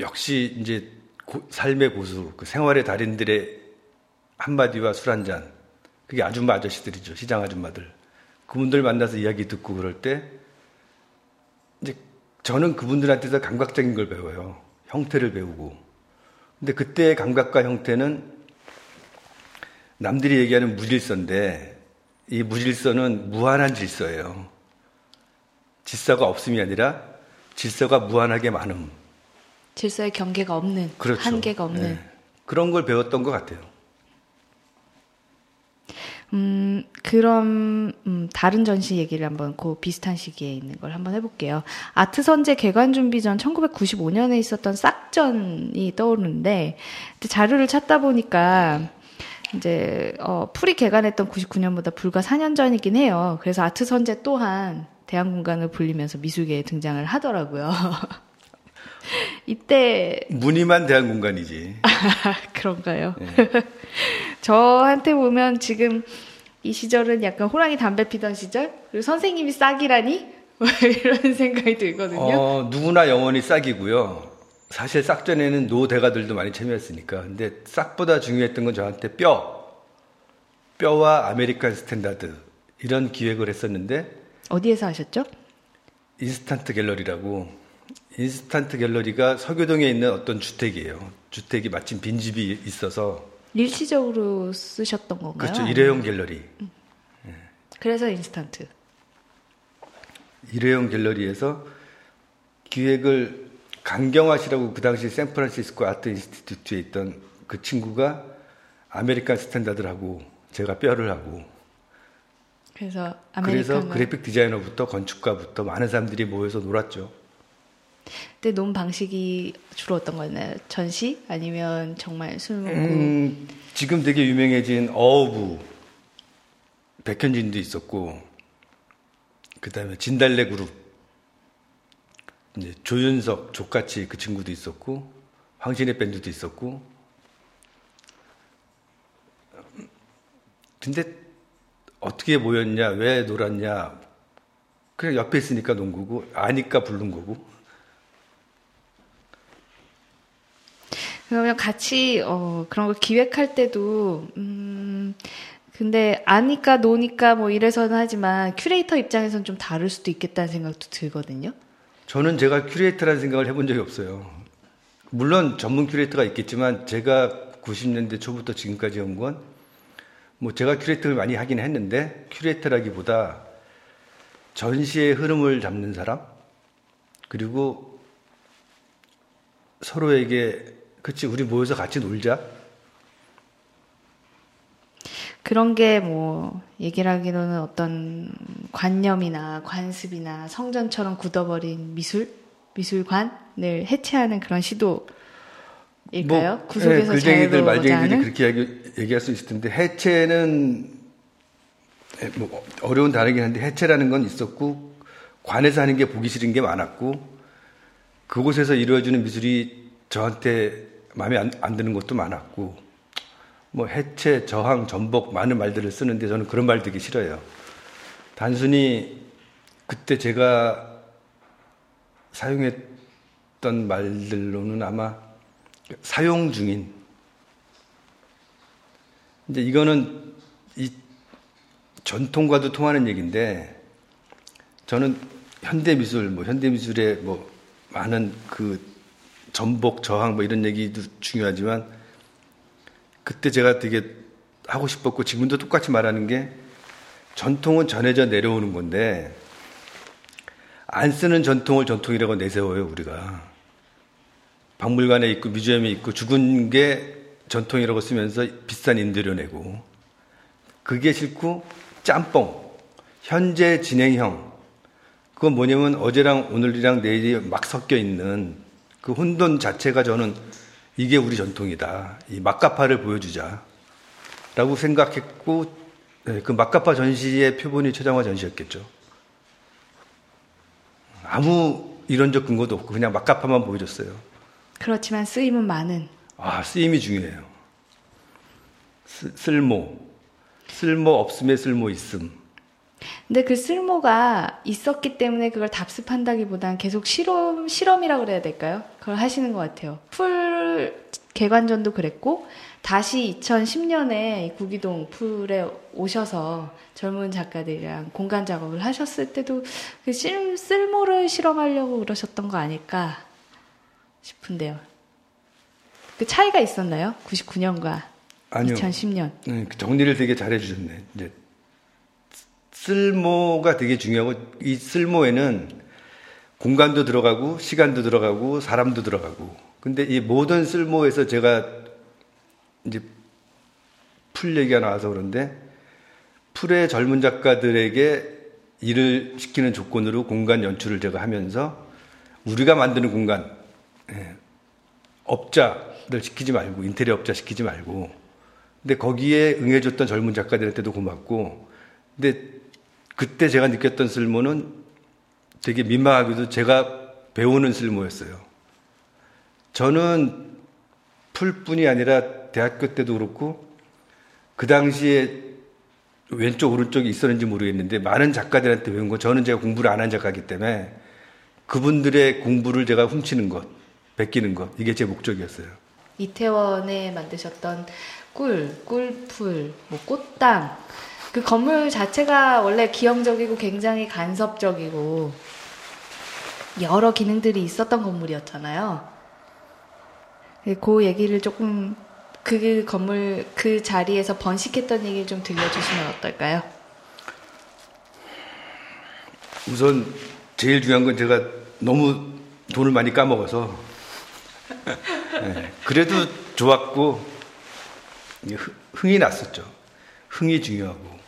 역시 이제 고, 삶의 고수, 그 생활의 달인들의 한마디와 술 한 잔. 그게 아줌마 아저씨들이죠. 시장 아줌마들. 그분들 만나서 이야기 듣고 그럴 때 이제 저는 그분들한테서 감각적인 걸 배워요. 형태를 배우고. 근데 그때의 감각과 형태는 남들이 얘기하는 무질서인데 이 무질서는 무한한 질서예요. 질서가 없음이 아니라 질서가 무한하게 많음. 질서의 경계가 없는, 그렇죠. 한계가 없는. 네. 그런 걸 배웠던 것 같아요. 음, 그럼, 음, 다른 전시 얘기를 한번 그 비슷한 시기에 있는 걸 한번 해볼게요. 아트 선제 개관 준비 전 1995년에 있었던 싹전이 떠오르는데, 자료를 찾다 보니까, 이제, 어, 풀이 개관했던 99년보다 불과 4년 전이긴 해요. 그래서 아트 선제 또한 대한 공간을 불리면서 미술계에 등장을 하더라고요. 이때 무늬만 대한 공간이지. 그런가요? 네. 저한테 보면 지금 이 시절은 약간 호랑이 담배 피던 시절 그리고 선생님이 싹이라니 뭐 이런 생각이 들거든요. 어, 누구나 영원히 싹이고요. 사실 싹 전에는 노 대가들도 많이 참여했으니까. 근데 싹보다 중요했던 건 저한테 뼈, 뼈와 American Standard 이런 기획을 했었는데 어디에서 하셨죠? 인스탄트 갤러리라고 인스탄트 갤러리가 서교동에 있는 어떤 주택이에요. 주택이 마침 빈집이 있어서 일시적으로 쓰셨던 건가요? 그렇죠. 일회용 갤러리. 음. 그래서 인스탄트. 일회용 갤러리에서 기획을 강경화 씨라고 그 당시 샌프란시스코 아트 인스티튜트에 있던 그 친구가 American Standard를 고 제가 뼈를 하고 그래서 그래서 그래픽 디자이너부터 건축가부터 많은 사람들이 모여서 놀았죠. 그때 논 방식이 주로 어떤 거였나요? 전시 아니면 정말 술 먹고? 음, 지금 되게 유명해진 어부 백현진도 있었고 그 다음에 진달래 그룹 이제 조윤석 족같이 그 친구도 있었고 황신의 밴드도 있었고 근데 어떻게 모였냐, 왜 놀았냐. 그냥 옆에 있으니까 농구고, 아니까 부른 거고. 그러면 같이, 어, 그런 걸 기획할 때도, 음, 근데 아니까 노니까 뭐 이래서는 하지만 큐레이터 입장에서는 좀 다를 수도 있겠다는 생각도 들거든요. 저는 제가 큐레이터라는 생각을 해본 적이 없어요. 물론 전문 큐레이터가 있겠지만 제가 90년대 초부터 지금까지 온 건 뭐 제가 큐레이터를 많이 하긴 했는데 큐레이터라기보다 전시의 흐름을 잡는 사람 그리고 서로에게 그치 우리 모여서 같이 놀자 그런 게 뭐 얘기를 하기로는 어떤 관념이나 관습이나 성전처럼 굳어버린 미술 미술관을 해체하는 그런 시도 일까요? 뭐, 구속에서 네, 글쟁이들 말쟁이들이 그렇게 얘기, 얘기할 수 있을 텐데 해체는 뭐 어려운 단어긴 한데 해체라는 건 있었고 관에서 하는 게 보기 싫은 게 많았고 그곳에서 이루어지는 미술이 저한테 마음에 안, 안 드는 것도 많았고 뭐 해체, 저항, 전복 많은 말들을 쓰는데 저는 그런 말 되게 싫어요. 단순히 그때 제가 사용했던 말들로는 아마 사용 중인 이제 이거는 이 전통과도 통하는 얘기인데 저는 현대 미술 뭐 현대 미술의 뭐 많은 그 전복 저항 뭐 이런 얘기도 중요하지만 그때 제가 되게 하고 싶었고 지금도 똑같이 말하는 게 전통은 전해져 내려오는 건데 안 쓰는 전통을 전통이라고 내세워요 우리가. 박물관에 있고 뮤지엄에 있고 죽은 게 전통이라고 쓰면서 비싼 임대료 내고 그게 싫고 짬뽕 현재 진행형. 그건 뭐냐면 어제랑 오늘이랑 내일이 막 섞여 있는 그 혼돈 자체가 저는 이게 우리 전통이다. 이 막가파를 보여주자. 라고 생각했고, 네, 그 막가파 전시의 표본이 최장화 전시였겠죠. 아무 이론적 근거도 없고 그냥 막가파만 보여줬어요. 그렇지만 쓰임은 많은. 아, 쓰임이 중요해요. 쓰, 쓸모. 쓸모 없음에 쓸모 있음. 근데 그 쓸모가 있었기 때문에 그걸 답습한다기보다는 계속 실험, 실험이라고 그래야 될까요? 그걸 하시는 것 같아요. 풀 개관전도 그랬고, 다시 2010년에 구기동 풀에 오셔서 젊은 작가들이랑 공간 작업을 하셨을 때도 그 쓸, 쓸모를 실험하려고 그러셨던 거 아닐까 싶은데요. 그 차이가 있었나요? 99년과 아니요. 2010년. 네, 그 정리를 되게 잘해 주셨네. 이제 쓸모가 되게 중요하고 이 쓸모에는 공간도 들어가고 시간도 들어가고 사람도 들어가고. 근데 이 모든 쓸모에서 제가 이제 풀 얘기가 나와서 그런데 풀의 젊은 작가들에게 일을 시키는 조건으로 공간 연출을 제가 하면서 우리가 만드는 공간 예, 업자를 시키지 말고 인테리어 업자 시키지 말고. 근데 거기에 응해줬던 젊은 작가들한테도 고맙고. 근데 그때 제가 느꼈던 쓸모는 되게 민망하게도 제가 배우는 쓸모였어요. 저는 풀뿐이 아니라 대학교 때도 그렇고 그 당시에 왼쪽 오른쪽이 있었는지 모르겠는데 많은 작가들한테 배운 거 저는 제가 공부를 안 한 작가이기 때문에 그분들의 공부를 제가 훔치는 것, 베끼는 것 이게 제 목적이었어요. 이태원에 만드셨던 꿀, 꿀풀, 뭐 꽃당 그 건물 자체가 원래 기형적이고 굉장히 간섭적이고 여러 기능들이 있었던 건물이었잖아요. 그 얘기를 조금 그 건물 그 자리에서 번식했던 얘기를 좀 들려주시면 어떨까요? 우선 제일 중요한 건 제가 너무 돈을 많이 까먹어서 네, 그래도 좋았고 흥이 났었죠. 흥이 중요하고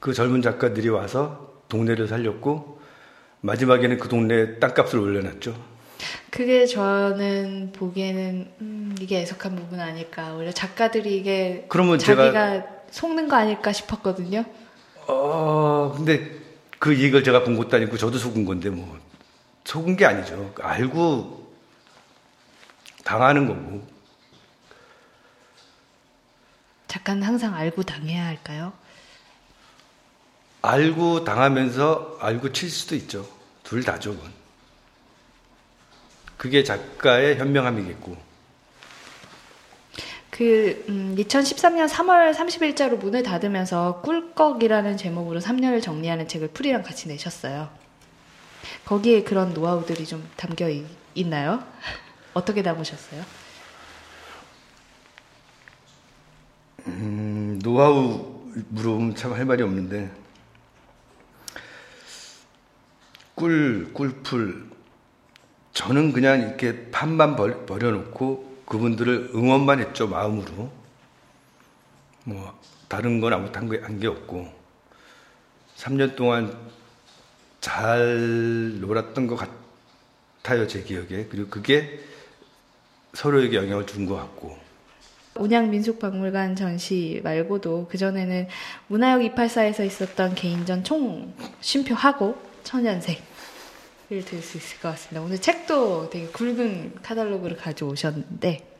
그 젊은 작가들이 와서 동네를 살렸고 마지막에는 그 동네 땅값을 올려놨죠. 그게 저는 보기에는 음, 이게 애석한 부분 아닐까. 원래 작가들이 이게 그러면 자기가 제가... 속는 거 아닐까 싶었거든요. 어, 근데 그 이걸 제가 본 것도 아니고 저도 속은 건데 뭐 속은 게 아니죠. 알고 당하는 거고. 작가는 항상 알고 당해야 할까요? 알고 당하면서 알고 칠 수도 있죠. 둘 다죠. 그게 작가의 현명함이겠고. 그 음, 2013년 3월 30일자로 문을 닫으면서 꿀꺽이라는 제목으로 3년을 정리하는 책을 풀이랑 같이 내셨어요. 거기에 그런 노하우들이 좀 담겨 있, 있나요? 어떻게 담으셨어요? 음, 노하우 물어보면 참 할 말이 없는데 꿀, 꿀풀, 저는 그냥 이렇게 판만 버려놓고 그분들을 응원만 했죠, 마음으로. 뭐, 다른 건 아무것도 한게 없고. 3년 동안 잘 놀았던 것 같아요, 제 기억에. 그리고 그게 서로에게 영향을 준 것 같고. 온양민속박물관 전시 말고도 그전에는 문화역 284에서 있었던 개인전 총 쉼표하고 천연색 들수 있을 것 같습니다. 오늘 책도 되게 굵은 카탈로그를 가져오셨는데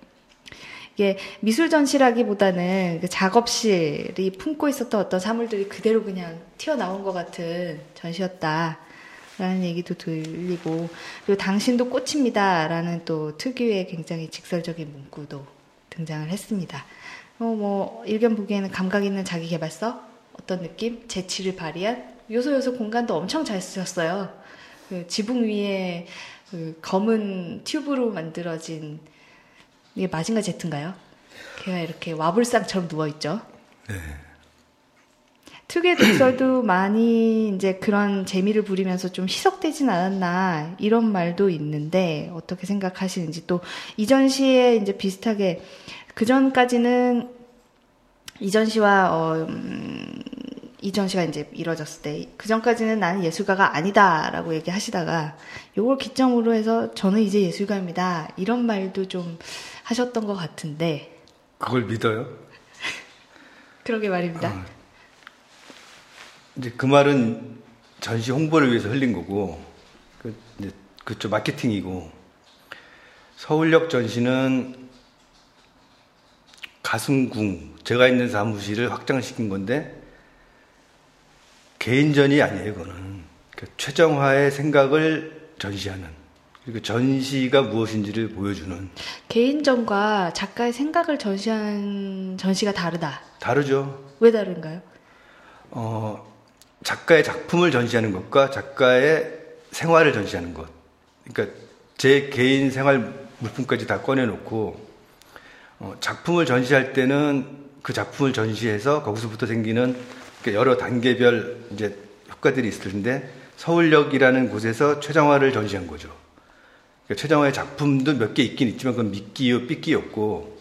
이게 미술 전시라기보다는 그 작업실이 품고 있었던 어떤 사물들이 그대로 그냥 튀어나온 것 같은 전시였다. 라는 얘기도 들리고, 그리고 당신도 꽃입니다. 라는 또 특유의 굉장히 직설적인 문구도 등장을 했습니다. 어, 뭐, 일견 보기에는 감각 있는 자기 개발서? 어떤 느낌? 재치를 발휘한? 요소 요소 공간도 엄청 잘 쓰셨어요. 그 지붕 위에 그 검은 튜브로 만들어진 이게 마징가 제트인가요? 걔가 이렇게 와불상처럼 누워 있죠. 네. 특유의 독설도 많이 이제 그런 재미를 부리면서 좀 희석되진 않았나 이런 말도 있는데 어떻게 생각하시는지 또 이전 시에 이제 비슷하게 그 전까지는 이전 시와 어, 음, 이 전 시가 이제 이뤄졌을 때, 그 전까지는 나는 예술가가 아니다라고 얘기하시다가, 요걸 기점으로 해서 저는 이제 예술가입니다. 이런 말도 좀 하셨던 것 같은데. 그걸 믿어요? 그러게 말입니다. 어, 이제 그 말은 전시 홍보를 위해서 흘린 거고, 그, 이제 그쪽 마케팅이고, 서울역 전시는 가슴궁, 제가 있는 사무실을 확장시킨 건데, 개인전이 아니에요, 그거는. 그 최정화의 생각을 전시하는. 그리고 전시가 무엇인지를 보여주는. 개인전과 작가의 생각을 전시한 전시가 다르다. 다르죠. 왜 다른가요? 어, 작가의 작품을 전시하는 것과 작가의 생활을 전시하는 것. 그러니까 제 개인 생활 물품까지 다 꺼내놓고, 어, 작품을 전시할 때는 그 작품을 전시해서 거기서부터 생기는 여러 단계별 이제 효과들이 있을 텐데 서울역이라는 곳에서 최정화를 전시한 거죠. 그러니까 최정화의 작품도 몇 개 있긴 있지만 그건 미끼요 삐끼였고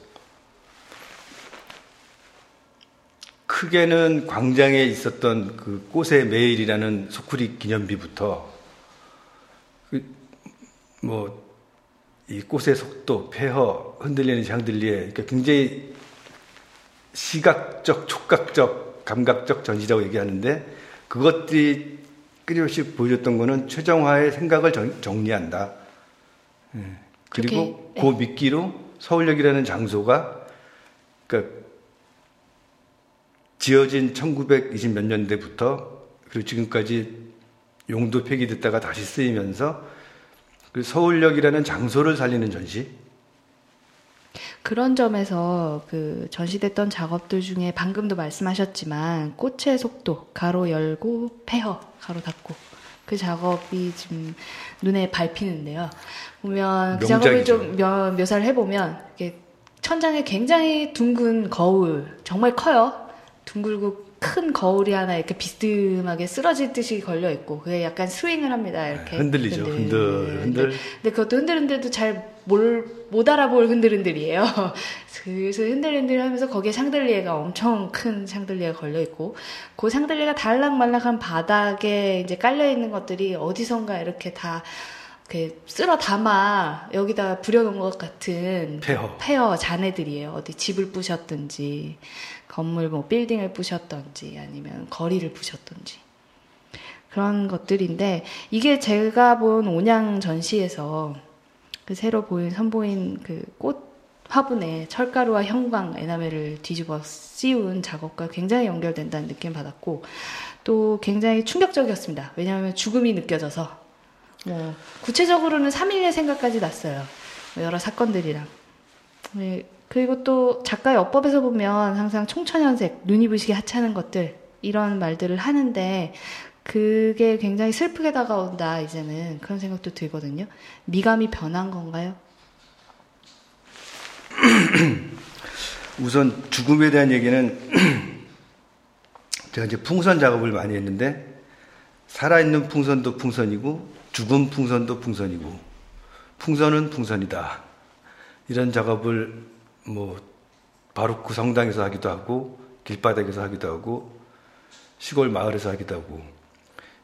크게는 광장에 있었던 그 꽃의 매일이라는 소쿠리 기념비부터 그 뭐이 꽃의 속도, 폐허, 흔들리는 샹들리에 그러니까 굉장히 시각적, 촉각적, 감각적 전시라고 얘기하는데 그것들이 끊임없이 보여줬던 거는 최정화의 생각을 정, 리한다 예. 그리고 그 네. 미끼로 서울역이라는 장소가 그러니까 지어진 1920 몇 년대부터 그리고 지금까지 용도 폐기됐다가 다시 쓰이면서 그 서울역이라는 장소를 살리는 전시. 그런 점에서 그 전시됐던 작업들 중에 방금도 말씀하셨지만 꽃의 속도 가로 열고 폐허 가로 닫고 그 작업이 지금 눈에 밟히는데요. 보면 그 작업을 좀 묘, 묘사를 해보면 천장에 굉장히 둥근 거울 정말 커요. 둥글고 큰 거울이 하나 이렇게 비스듬하게 쓰러질듯이 걸려 있고 그게 약간 스윙을 합니다. 이렇게 흔들리죠. 흔들 흔들. 흔들. 근데 그것도 흔들흔들도 잘 못 알아볼 흔들흔들이에요. 그래서 흔들흔들 하면서 거기에 샹들리에가 엄청 큰 샹들리에가 걸려 있고 그 샹들리에가 달락말락한 바닥에 이제 깔려 있는 것들이 어디선가 이렇게 다 이렇게 쓸어 담아 여기다 부려놓은 것 같은 폐허 폐허 잔해들이에요. 어디 집을 부셨든지 건물 뭐 빌딩을 부셨던지 아니면 거리를 부셨던지 그런 것들인데 이게 제가 본 온양 전시에서 그 새로 보인 선보인 그 꽃 화분에 철가루와 형광 에나멜을 뒤집어 씌운 작업과 굉장히 연결된다는 느낌 받았고 또 굉장히 충격적이었습니다. 왜냐하면 죽음이 느껴져서 뭐 구체적으로는 3일의 생각까지 났어요. 뭐 여러 사건들이랑. 네, 그리고 또 작가의 어법에서 보면 항상 총천연색, 눈이 부시게 하찮은 것들 이런 말들을 하는데 그게 굉장히 슬프게 다가온다 이제는 그런 생각도 들거든요. 미감이 변한 건가요? 우선 죽음에 대한 얘기는 제가 이제 풍선 작업을 많이 했는데 살아있는 풍선도 풍선이고 죽은 풍선도 풍선이고 풍선은 풍선이다. 이런 작업을 뭐 바로크 성당에서 하기도 하고 길바닥에서 하기도 하고 시골 마을에서 하기도 하고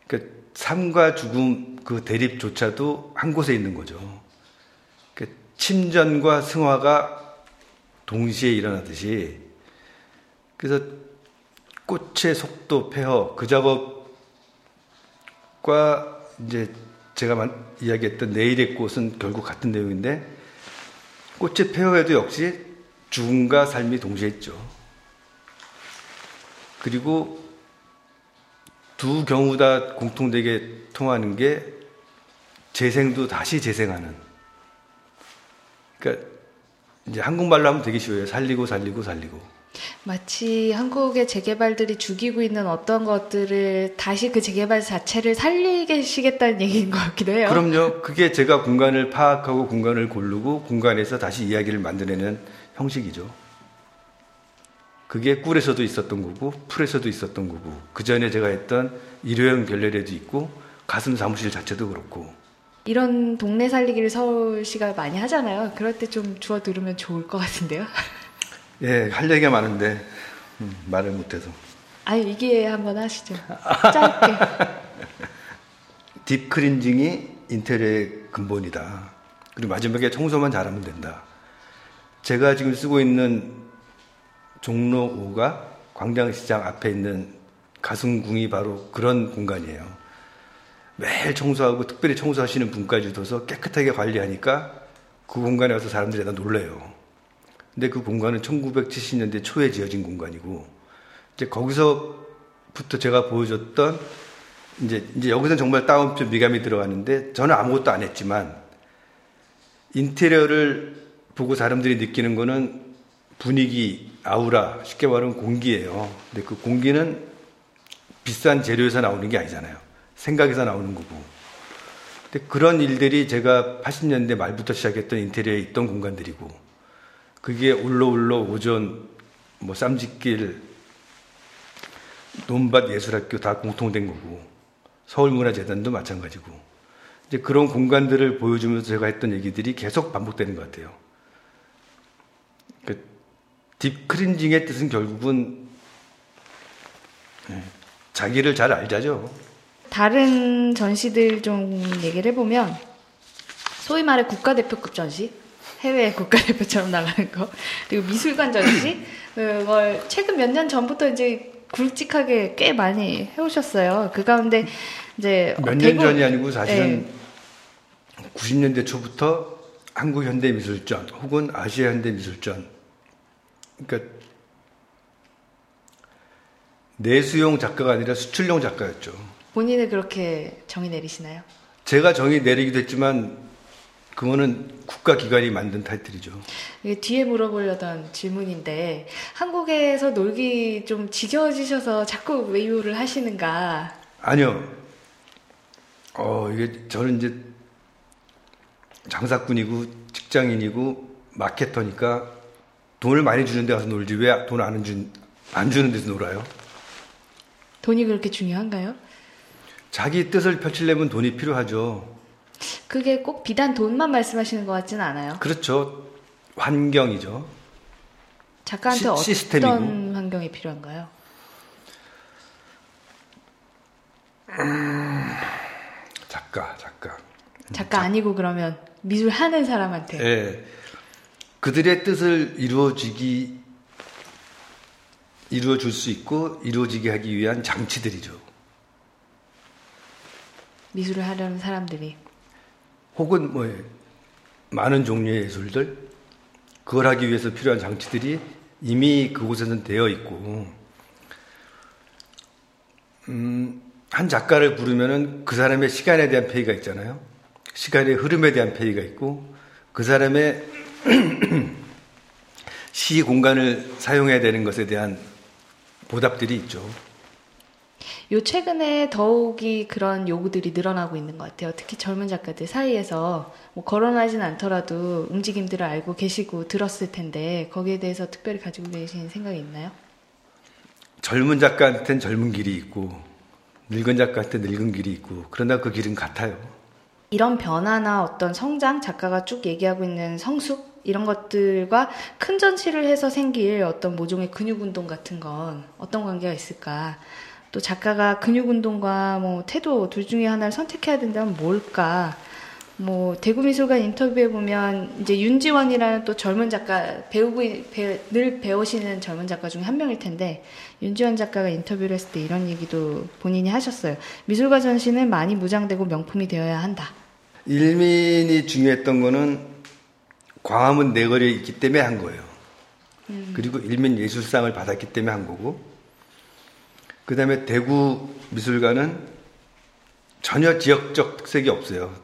그러니까 삶과 죽음 그 대립조차도 한 곳에 있는 거죠. 그러니까 침전과 승화가 동시에 일어나듯이 그래서 꽃의 속도 폐허 그 작업과 이제 제가 이야기했던 내일의 꽃은 결국 같은 내용인데 꽃의 폐허에도 역시 죽음과 삶이 동시에 있죠. 그리고 두 경우 다 공통되게 통하는 게 재생도 다시 재생하는. 그러니까 이제 한국말로 하면 되게 쉬워요. 살리고 살리고 살리고. 마치 한국의 재개발들이 죽이고 있는 어떤 것들을 다시 그 재개발 자체를 살리시겠다는 얘기인 것 같기도 해요. 그럼요. 그게 제가 공간을 파악하고 공간을 고르고 공간에서 다시 이야기를 만들어내는 형식이죠. 그게 꿀에서도 있었던 거고 풀에서도 있었던 거고 그 전에 제가 했던 일회용 결례에도 있고 가슴 사무실 자체도 그렇고 이런 동네 살리기를 서울시가 많이 하잖아요. 그럴 때 좀 주워 들으면 좋을 것 같은데요. 예, 할 얘기가 많은데 음, 말을 못해서. 아, 이게 한번 하시죠. 짧게. 딥 클린징이 인테리어의 근본이다. 그리고 마지막에 청소만 잘하면 된다. 제가 지금 쓰고 있는 종로 5가 광장시장 앞에 있는 가슴궁이 바로 그런 공간이에요. 매일 청소하고 특별히 청소하시는 분까지 둬서 깨끗하게 관리하니까 그 공간에 와서 사람들이 다 놀래요. 근데 그 공간은 1970년대 초에 지어진 공간이고 이제 거기서부터 제가 보여줬던 이제 이제 여기서 정말 다운표 미감이 들어가는데 저는 아무것도 안 했지만 인테리어를 보고 사람들이 느끼는 거는 분위기, 아우라, 쉽게 말하면 공기예요. 근데 그 공기는 비싼 재료에서 나오는 게 아니잖아요. 생각에서 나오는 거고. 근데 그런 일들이 제가 80년대 말부터 시작했던 인테리어에 있던 공간들이고 그게 울로울로 오전 뭐 쌈짓길 논밭 예술학교 다 공통된 거고 서울문화재단도 마찬가지고 이제 그런 공간들을 보여주면서 제가 했던 얘기들이 계속 반복되는 것 같아요. 그 딥크린징의 뜻은 결국은 네, 자기를 잘 알자죠. 다른 전시들 좀 얘기를 해보면 소위 말해 국가대표급 전시 해외 국가대표처럼 나가는 거 그리고 미술관 전시 그걸 최근 몇 년 전부터 이제 굵직하게 꽤 많이 해오셨어요. 그 가운데 이제 몇 년 전이 아니고 사실은 네. 90년대 초부터 한국 현대미술전 혹은 아시아 현대미술전 그러니까 내수용 작가가 아니라 수출용 작가였죠. 본인은 그렇게 정의 내리시나요? 제가 정의 내리기도 했지만 그거는 국가 기관이 만든 타이틀이죠. 이게 뒤에 물어보려던 질문인데 한국에서 놀기 좀 지겨워지셔서 자꾸 외유를 하시는가? 아니요. 어 이게 저는 이제 장사꾼이고 직장인이고 마케터니까 돈을 많이 주는데 가서 놀지 왜 돈안 준, 안 주는 데서 놀아요? 돈이 그렇게 중요한가요? 자기 뜻을 펼치려면 돈이 필요하죠. 그게 꼭 비단 돈만 말씀하시는 것 같지는 않아요. 그렇죠. 환경이죠. 작가한테 시, 시스템이고. 어떤 환경이 필요한가요? 음, 작가, 작가. 작가 아니고 그러면 미술 하는 사람한테. 네. 그들의 뜻을 이루어지기 이루어줄 수 있고 이루어지게 하기 위한 장치들이죠. 미술을 하려는 사람들이. 혹은 뭐 많은 종류의 예술들 그걸 하기 위해서 필요한 장치들이 이미 그곳에는 되어 있고 음, 한 작가를 부르면은 그 사람의 시간에 대한 페이가 있잖아요. 시간의 흐름에 대한 페이가 있고 그 사람의 시 공간을 사용해야 되는 것에 대한 보답들이 있죠. 요 최근에 더욱이 그런 요구들이 늘어나고 있는 것 같아요. 특히 젊은 작가들 사이에서 뭐 거론하진 않더라도 움직임들을 알고 계시고 들었을 텐데 거기에 대해서 특별히 가지고 계신 생각이 있나요? 젊은 작가한테는 젊은 길이 있고 늙은 작가한테 늙은 길이 있고 그러나 그 길은 같아요. 이런 변화나 어떤 성장 작가가 쭉 얘기하고 있는 성숙 이런 것들과 큰 전시를 해서 생길 어떤 모종의 근육 운동 같은 건 어떤 관계가 있을까? 또 작가가 근육 운동과 뭐 태도 둘 중에 하나를 선택해야 된다면 뭘까? 뭐 대구 미술관 인터뷰에 보면 이제 윤지원이라는 또 젊은 작가 배우고 배, 늘 배우시는 젊은 작가 중에 한 명일 텐데 윤지원 작가가 인터뷰를 했을 때 이런 얘기도 본인이 하셨어요. 미술가 전시는 많이 무장되고 명품이 되어야 한다. 일민이 중요했던 거는 광화문 내거리에 있기 때문에 한 거예요. 음. 그리고 일민 예술상을 받았기 때문에 한 거고 그 다음에 대구 미술관은 전혀 지역적 특색이 없어요.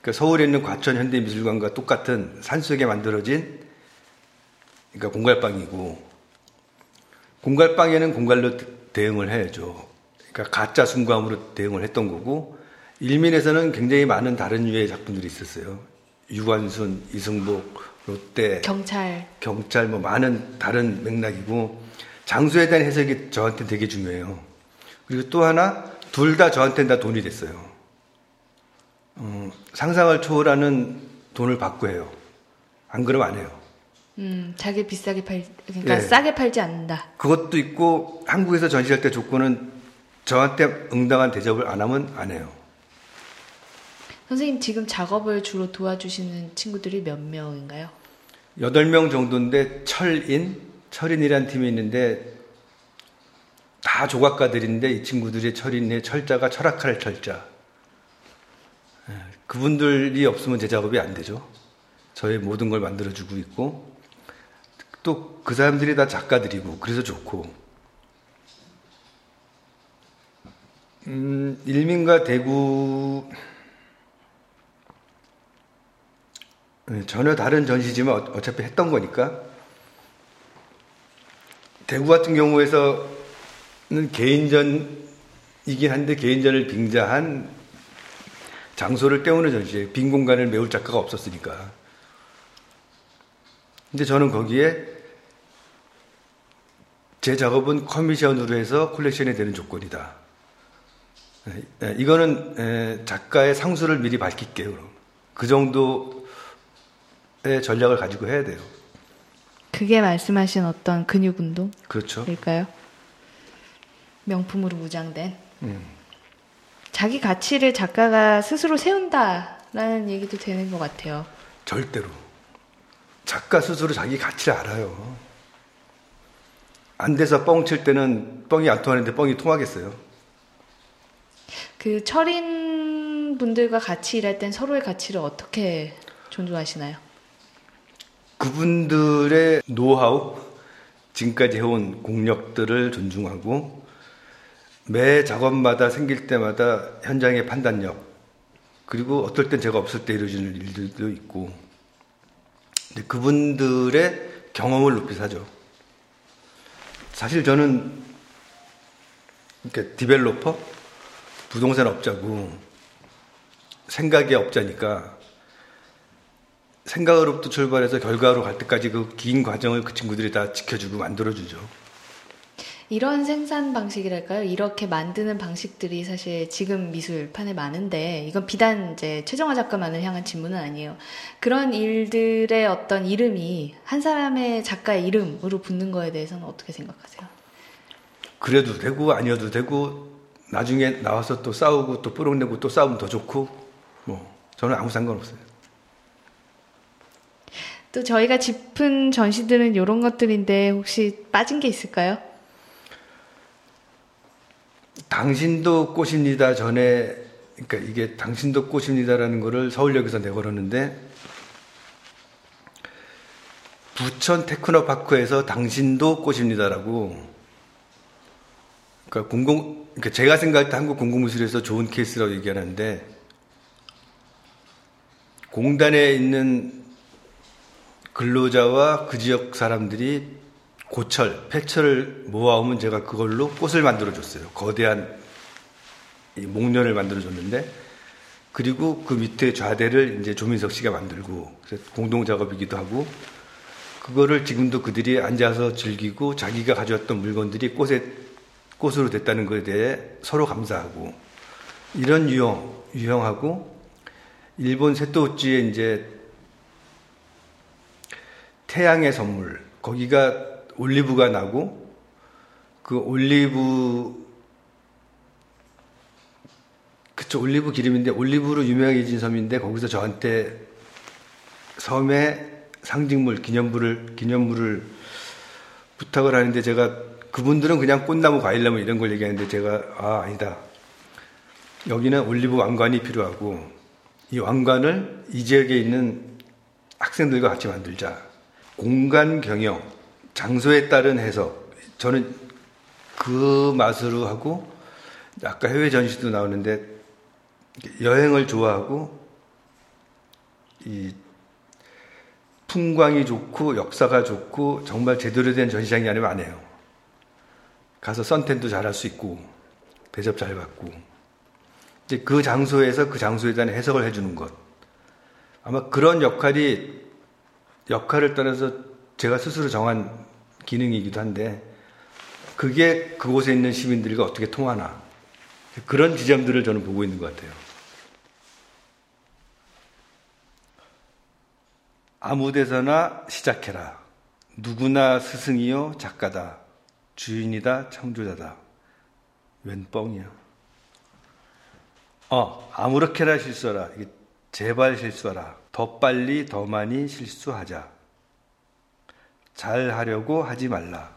그러니까 서울에 있는 과천 현대미술관과 똑같은 산속에 만들어진 그러니까 공갈방이고 공갈방에는 공갈로 대응을 해야죠. 그러니까 가짜 순감으로 대응을 했던 거고 일민에서는 굉장히 많은 다른 유의 작품들이 있었어요. 유관순, 이승복, 롯데, 경찰, 경찰 뭐 많은 다른 맥락이고 장소에 대한 해석이 저한테 되게 중요해요. 그리고 또 하나, 둘 다 저한테는 다 돈이 됐어요. 어, 상상을 초월하는 돈을 받고 해요. 안 그러면 안 해요. 음, 자기 비싸게 팔, 그러니까 네. 싸게 팔지 않는다. 그것도 있고, 한국에서 전시할 때 조건은 저한테 응당한 대접을 안 하면 안 해요. 선생님 지금 작업을 주로 도와주시는 친구들이 몇 명인가요? 8명 정도인데 철인, 철인이란 팀이 있는데 다 조각가들인데 이 친구들의 철인의 철자가 철학할 철자. 예, 그분들이 없으면 제 작업이 안 되죠. 저의 모든 걸 만들어주고 있고 또 그 사람들이 다 작가들이고 그래서 좋고 음, 일민과 대구 예, 전혀 다른 전시지만 어, 어차피 했던 거니까 대구 같은 경우에서는 개인전이긴 한데 개인전을 빙자한 장소를 때우는 전시에 빈 공간을 메울 작가가 없었으니까. 근데 저는 거기에 제 작업은 커미션으로 해서 콜렉션이 되는 조건이다. 이거는 작가의 상수를 미리 밝힐게요. 그 정도의 전략을 가지고 해야 돼요. 그게 말씀하신 어떤 근육 운동? 그렇죠. 일까요? 명품으로 무장된. 음. 자기 가치를 작가가 스스로 세운다라는 얘기도 되는 것 같아요. 절대로. 작가 스스로 자기 가치를 알아요. 안 돼서 뻥 칠 때는 뻥이 안 통하는데 뻥이 통하겠어요. 그 철인 분들과 같이 일할 땐 서로의 가치를 어떻게 존중하시나요? 그분들의 노하우, 지금까지 해온 공력들을 존중하고 매 작업마다 생길 때마다 현장의 판단력 그리고 어떨 땐 제가 없을 때 이루어지는 일들도 있고 그분들의 경험을 높이 사죠. 사실 저는 이렇게 디벨로퍼 부동산 업자고 생각의 업자니까 생각으로부터 출발해서 결과로 갈 때까지 그 긴 과정을 그 친구들이 다 지켜주고 만들어주죠. 이런 생산 방식이랄까요? 이렇게 만드는 방식들이 사실 지금 미술판에 많은데 이건 비단 이제 최정화 작가만을 향한 질문은 아니에요. 그런 일들의 어떤 이름이 한 사람의 작가의 이름으로 붙는 거에 대해서는 어떻게 생각하세요? 그래도 되고 아니어도 되고 나중에 나와서 또 싸우고 또 뿌럭내고 또 싸우면 더 좋고 뭐 저는 아무 상관없어요. 또 저희가 짚은 전시들은 이런 것들인데 혹시 빠진 게 있을까요? 당신도 꽃입니다 전에 그러니까 이게 당신도 꽃입니다라는 거를 서울역에서 내걸었는데 부천 테크노파크에서 당신도 꽃입니다라고 그러니까 공공 그러니까 제가 생각할 때 한국 공공무술에서 좋은 케이스라고 얘기하는데 공단에 있는 근로자와 그 지역 사람들이 고철, 폐철을 모아오면 제가 그걸로 꽃을 만들어 줬어요. 거대한 목련을 만들어 줬는데 그리고 그 밑에 좌대를 이제 조민석 씨가 만들고 공동 작업이기도 하고 그거를 지금도 그들이 앉아서 즐기고 자기가 가져왔던 물건들이 꽃에 꽃으로 됐다는 것에 대해 서로 감사하고 이런 유형 유형하고 일본 세토우치의 이제 태양의 선물. 거기가 올리브가 나고 그 올리브 그쵸 올리브 기름인데 올리브로 유명해진 섬인데 거기서 저한테 섬의 상징물 기념물을 기념물을 부탁을 하는데 제가 그분들은 그냥 꽃나무 과일나무 이런 걸 얘기하는데 제가 아 아니다. 여기는 올리브 왕관이 필요하고 이 왕관을 이 지역에 있는 학생들과 같이 만들자 공간 경영, 장소에 따른 해석. 저는 그 맛으로 하고, 아까 해외 전시도 나오는데, 여행을 좋아하고, 이 풍광이 좋고, 역사가 좋고, 정말 제대로 된 전시장이 아니면 안 해요. 가서 썬텐도 잘 할 수 있고, 대접 잘 받고, 이제 그 장소에서 그 장소에 대한 해석을 해주는 것. 아마 그런 역할이 역할을 따라서 제가 스스로 정한 기능이기도 한데 그게 그곳에 있는 시민들과 어떻게 통하나 그런 지점들을 저는 보고 있는 것 같아요. 아무 데서나 시작해라. 누구나 스승이요 작가다. 주인이다 창조자다. 웬 뻥이야. 어 아무렇게나 실수하라. 제발 실수하라. 더 빨리 더 많이 실수하자. 잘 하려고 하지 말라.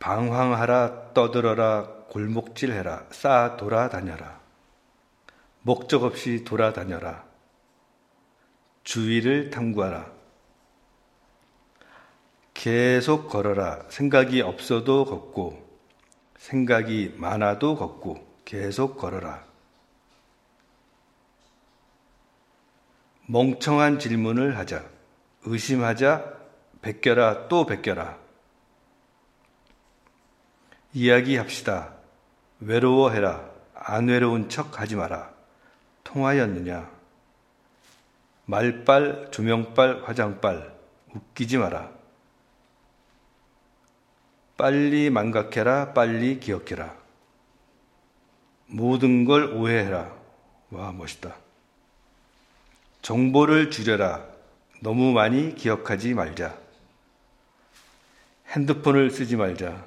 방황하라, 떠들어라, 골목질해라, 쌓아 돌아다녀라. 목적 없이 돌아다녀라. 주위를 탐구하라. 계속 걸어라. 생각이 없어도 걷고, 생각이 많아도 걷고 계속 걸어라. 멍청한 질문을 하자. 의심하자. 베껴라. 또 베껴라. 이야기합시다. 외로워해라. 안 외로운 척 하지 마라. 통하였느냐? 말빨, 조명빨, 화장빨, 웃기지 마라. 빨리 망각해라, 빨리 기억해라. 모든 걸 오해해라. 와, 멋있다. 정보를 줄여라. 너무 많이 기억하지 말자. 핸드폰을 쓰지 말자.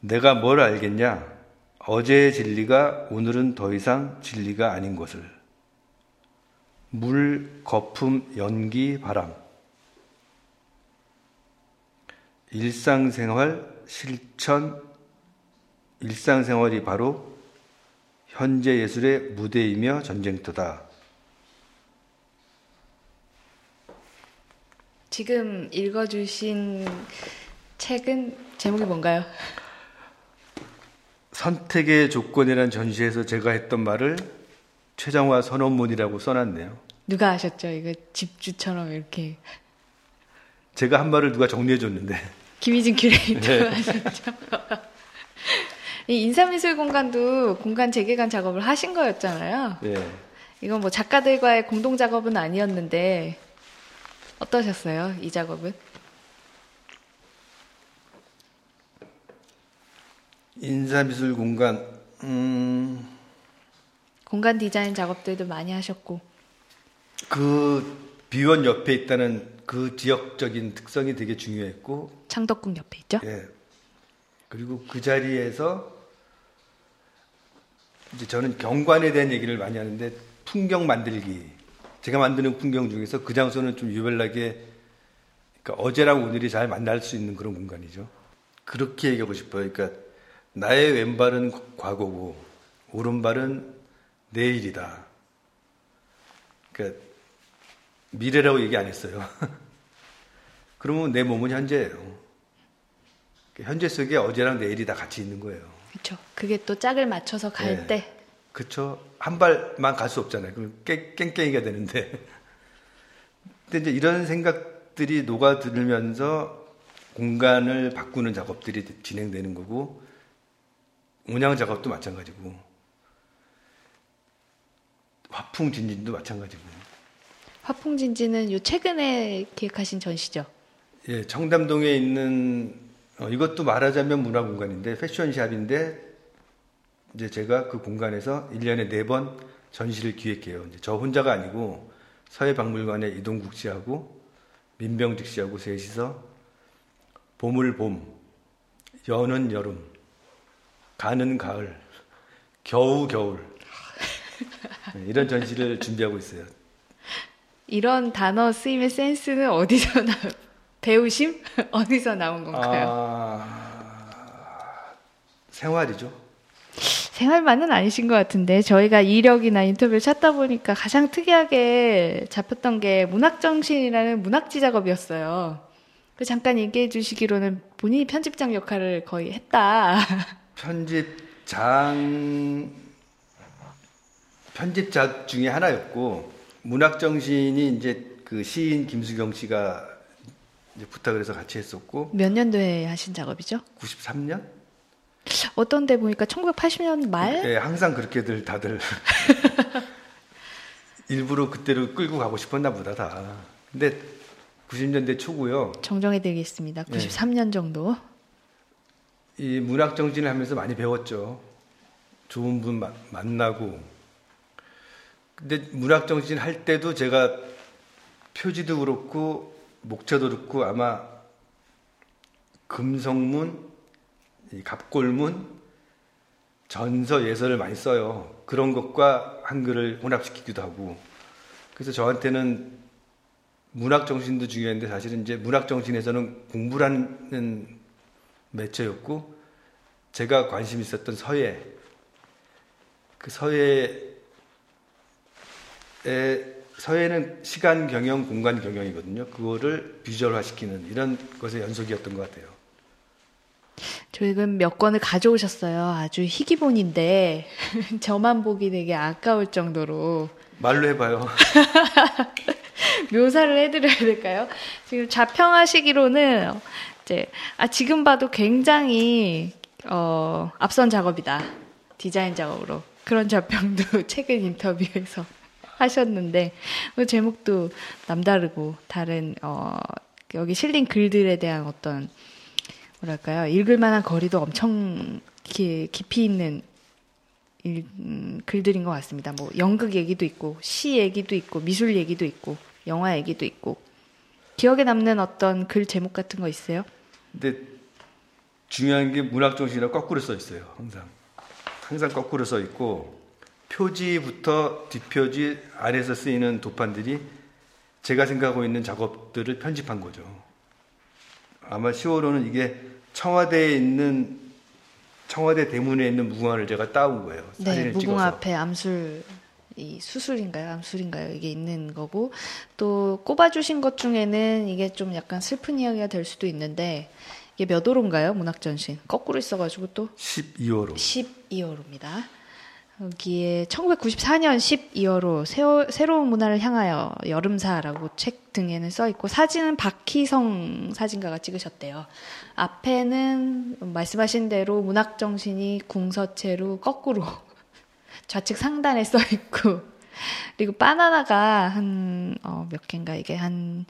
내가 뭘 알겠냐? 어제의 진리가 오늘은 더 이상 진리가 아닌 것을. 물, 거품, 연기, 바람. 일상생활, 실천, 일상생활이 바로 현재 예술의 무대이며 전쟁터다. 지금 읽어주신 책은 제목이 뭔가요? 선택의 조건이라는 전시에서 제가 했던 말을 최정화 선언문이라고 써놨네요. 누가 하셨죠? 이거 집주처럼 이렇게. 제가 한 말을 누가 정리해 줬는데. 김희진 큐레이터 네. 하셨죠? 이 인사미술 공간도 공간 재개관 작업을 하신 거였잖아요. 네. 이건 뭐 작가들과의 공동 작업은 아니었는데 어떠셨어요? 이 작업은? 인사미술 공간, 음... 공간 디자인 작업들도 많이 하셨고. 그 비원 옆에 있다는 그 지역적인 특성이 되게 중요했고. 창덕궁 옆에 있죠? 예. 그리고 그 자리에서 이제 저는 경관에 대한 얘기를 많이 하는데 풍경 만들기. 제가 만드는 풍경 중에서 그 장소는 좀 유별나게 그러니까 어제랑 오늘이 잘 만날 수 있는 그런 공간이죠. 그렇게 얘기하고 싶어요. 그러니까 나의 왼발은 과거고 오른발은 내일이다. 그러니까 미래라고 얘기 안 했어요. 그러면 내 몸은 현재예요. 그러니까 현재 속에 어제랑 내일이 다 같이 있는 거예요. 그렇죠. 그게 또 짝을 맞춰서 갈 네. 때. 그렇죠. 한 발만 갈 수 없잖아요. 그럼 깽깽이가 되는데. 근데 이제 이런 생각들이 녹아들면서 공간을 바꾸는 작업들이 진행되는 거고 운영 작업도 마찬가지고 화풍 진진도 마찬가지고. 화풍 진진은 요 최근에 기획하신 전시죠? 예, 청담동에 있는 어, 이것도 말하자면 문화 공간인데 패션샵인데 이제 제가 그 공간에서 1년에 4번 전시를 기획해요. 이제 저 혼자가 아니고 서해박물관의 이동국 씨하고 민병직 씨하고 셋이서 봄을 봄, 여는 여름, 가는 가을, 겨우 겨울 네, 이런 전시를 준비하고 있어요. 이런 단어 쓰임의 센스는 어디서 나 배우심 어디서 나온 건가요? 아... 생활이죠. 생활만은 아니신 것 같은데 저희가 이력이나 인터뷰를 찾다 보니까 가장 특이하게 잡혔던 게 문학정신이라는 문학지 작업이었어요. 그 잠깐 얘기해 주시기로는 본인이 편집장 역할을 거의 했다. 편집장 편집자 중에 하나였고 문학 정신이 이제 그 시인 김수경 씨가 부탁을 해서 같이 했었고 몇 년도에 하신 작업이죠? 93년? 어떤 데 보니까 1980년 말? 네, 항상 그렇게들 다들 일부러 그때로 끌고 가고 싶었나 보다 다. 근데 90년대 초고요. 정정해 드리겠습니다. 93년 네. 정도. 이 문학 정신을 하면서 많이 배웠죠. 좋은 분 마, 만나고. 근데 문학 정신 할 때도 제가 표지도 그렇고 목차도 그렇고 아마 금성문, 갑골문, 전서 예서를 많이 써요. 그런 것과 한글을 혼합시키기도 하고. 그래서 저한테는 문학 정신도 중요한데 사실은 이제 문학 정신에서는 공부라는 매체였고 제가 관심 있었던 서예 그 서예의 서예는 시간 경영, 공간 경영이거든요. 그거를 비주얼화시키는 이런 것의 연속이었던 것 같아요. 저희는 몇 권을 가져오셨어요. 아주 희귀본인데 저만 보기 되게 아까울 정도로 말로 해봐요. 묘사를 해드려야 될까요? 지금 자평하시기로는 이제 아 지금 봐도 굉장히 어, 앞선 작업이다 디자인 작업으로 그런 자평도 최근 인터뷰에서 하셨는데 그 제목도 남다르고 다른 어 여기 실린 글들에 대한 어떤 뭐랄까요 읽을 만한 거리도 엄청 기, 깊이 있는 일, 음, 글들인 것 같습니다. 뭐 연극 얘기도 있고 시 얘기도 있고 미술 얘기도 있고 영화 얘기도 있고 기억에 남는 어떤 글 제목 같은 거 있어요? 근데 중요한 게 문학 정신이라 거꾸로 써 있어요. 항상 항상 거꾸로 써 있고 표지부터 뒷표지 안에서 쓰이는 도판들이 제가 생각하고 있는 작업들을 편집한 거죠. 아마 10월호는 이게 청와대에 있는 청와대 대문에 있는 무궁화를 제가 따온 거예요. 네, 무궁화 찍어서. 앞에 암술 이 수술인가요? 암술인가요? 이게 있는 거고 또 꼽아주신 것 중에는 이게 좀 약간 슬픈 이야기가 될 수도 있는데 이게 몇 호로인가요? 문학전신 거꾸로 있어가지고 또 12호로 12호로입니다. 여기에 1994년 12월호 새로, 새로운 문화를 향하여 여름사라고 책 등에는 써 있고 사진은 박희성 사진가가 찍으셨대요. 앞에는 말씀하신 대로 문학 정신이 궁서체로 거꾸로 좌측 상단에 써 있고 그리고 바나나가 한몇 어, 개인가 이게 한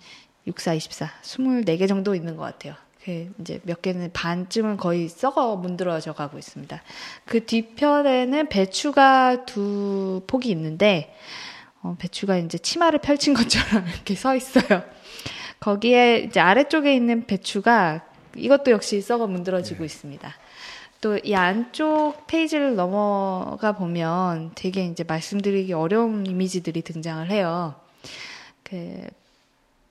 64, 24, 24개 정도 있는 것 같아요. 그 이제 몇 개는 반쯤은 거의 썩어 문드러져 가고 있습니다. 그 뒤편에는 배추가 두 폭이 있는데 어, 배추가 이제 치마를 펼친 것처럼 이렇게 서 있어요. 거기에 이제 아래쪽에 있는 배추가 이것도 역시 썩어 문드러지고 네. 있습니다. 또 이 안쪽 페이지를 넘어가 보면 되게 이제 말씀드리기 어려운 이미지들이 등장을 해요. 그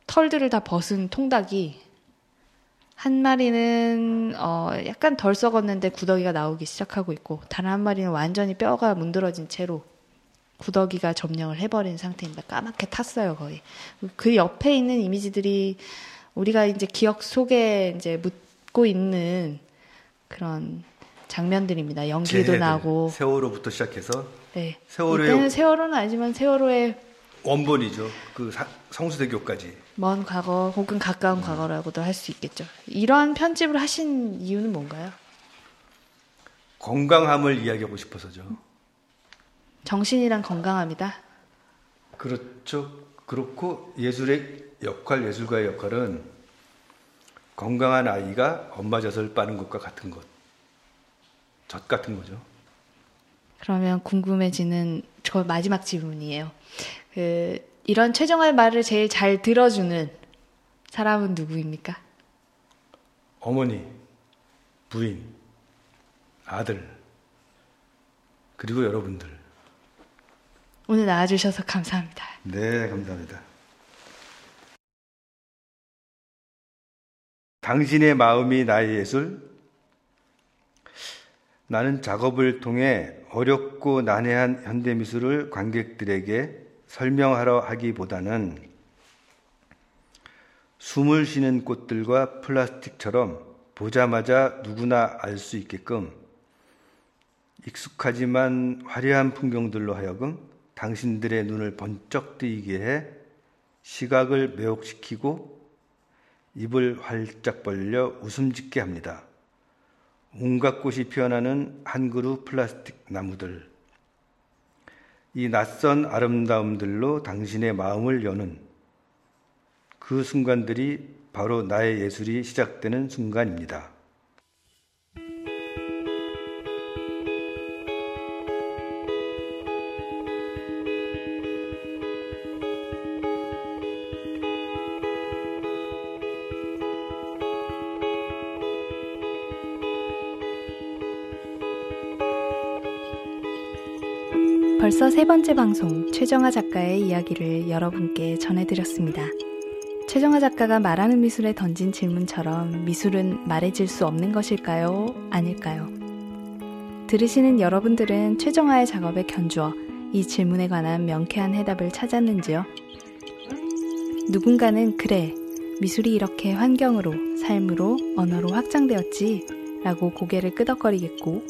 털들을 다 벗은 통닭이 한 마리는 어 약간 덜 썩었는데 구더기가 나오기 시작하고 있고 다른 한 마리는 완전히 뼈가 문드러진 채로 구더기가 점령을 해버린 상태입니다. 까맣게 탔어요 거의. 그 옆에 있는 이미지들이 우리가 이제 기억 속에 이제 묻고 있는 그런 장면들입니다. 연기도 재해들, 나고 세월호부터 시작해서 네. 세월호의 이때는 세월호는 아니지만 세월호의 원본이죠. 그 성수대교까지. 먼 과거 혹은 가까운 과거라고도 할 수 있겠죠. 이러한 편집을 하신 이유는 뭔가요? 건강함을 이야기하고 싶어서죠. 정신이란 건강함이다. 그렇죠. 그렇고 예술의 역할, 예술가의 역할은 건강한 아이가 엄마 젖을 빠는 것과 같은 것. 젖 같은 거죠. 그러면 궁금해지는 저 마지막 질문이에요. 그 이런 최정화의 말을 제일 잘 들어주는 사람은 누구입니까? 어머니, 부인, 아들, 그리고 여러분들. 오늘 나와주셔서 감사합니다. 네, 감사합니다. 당신의 마음이 나의 예술. 나는 작업을 통해 어렵고 난해한 현대미술을 관객들에게 설명하러 하기보다는 숨을 쉬는 꽃들과 플라스틱처럼 보자마자 누구나 알 수 있게끔 익숙하지만 화려한 풍경들로 하여금 당신들의 눈을 번쩍 뜨이게 해 시각을 매혹시키고 입을 활짝 벌려 웃음 짓게 합니다. 온갖 꽃이 피어나는 한 그루 플라스틱 나무들. 이 낯선 아름다움들로 당신의 마음을 여는 그 순간들이 바로 나의 예술이 시작되는 순간입니다. 벌써 세 번째 방송 최정아 작가의 이야기를 여러분께 전해드렸습니다. 최정아 작가가 말하는 미술에 던진 질문처럼 미술은 말해질 수 없는 것일까요? 아닐까요? 들으시는 여러분들은 최정아의 작업에 견주어 이 질문에 관한 명쾌한 해답을 찾았는지요? 누군가는 그래, 미술이 이렇게 환경으로, 삶으로, 언어로 확장되었지 라고 고개를 끄덕거리겠고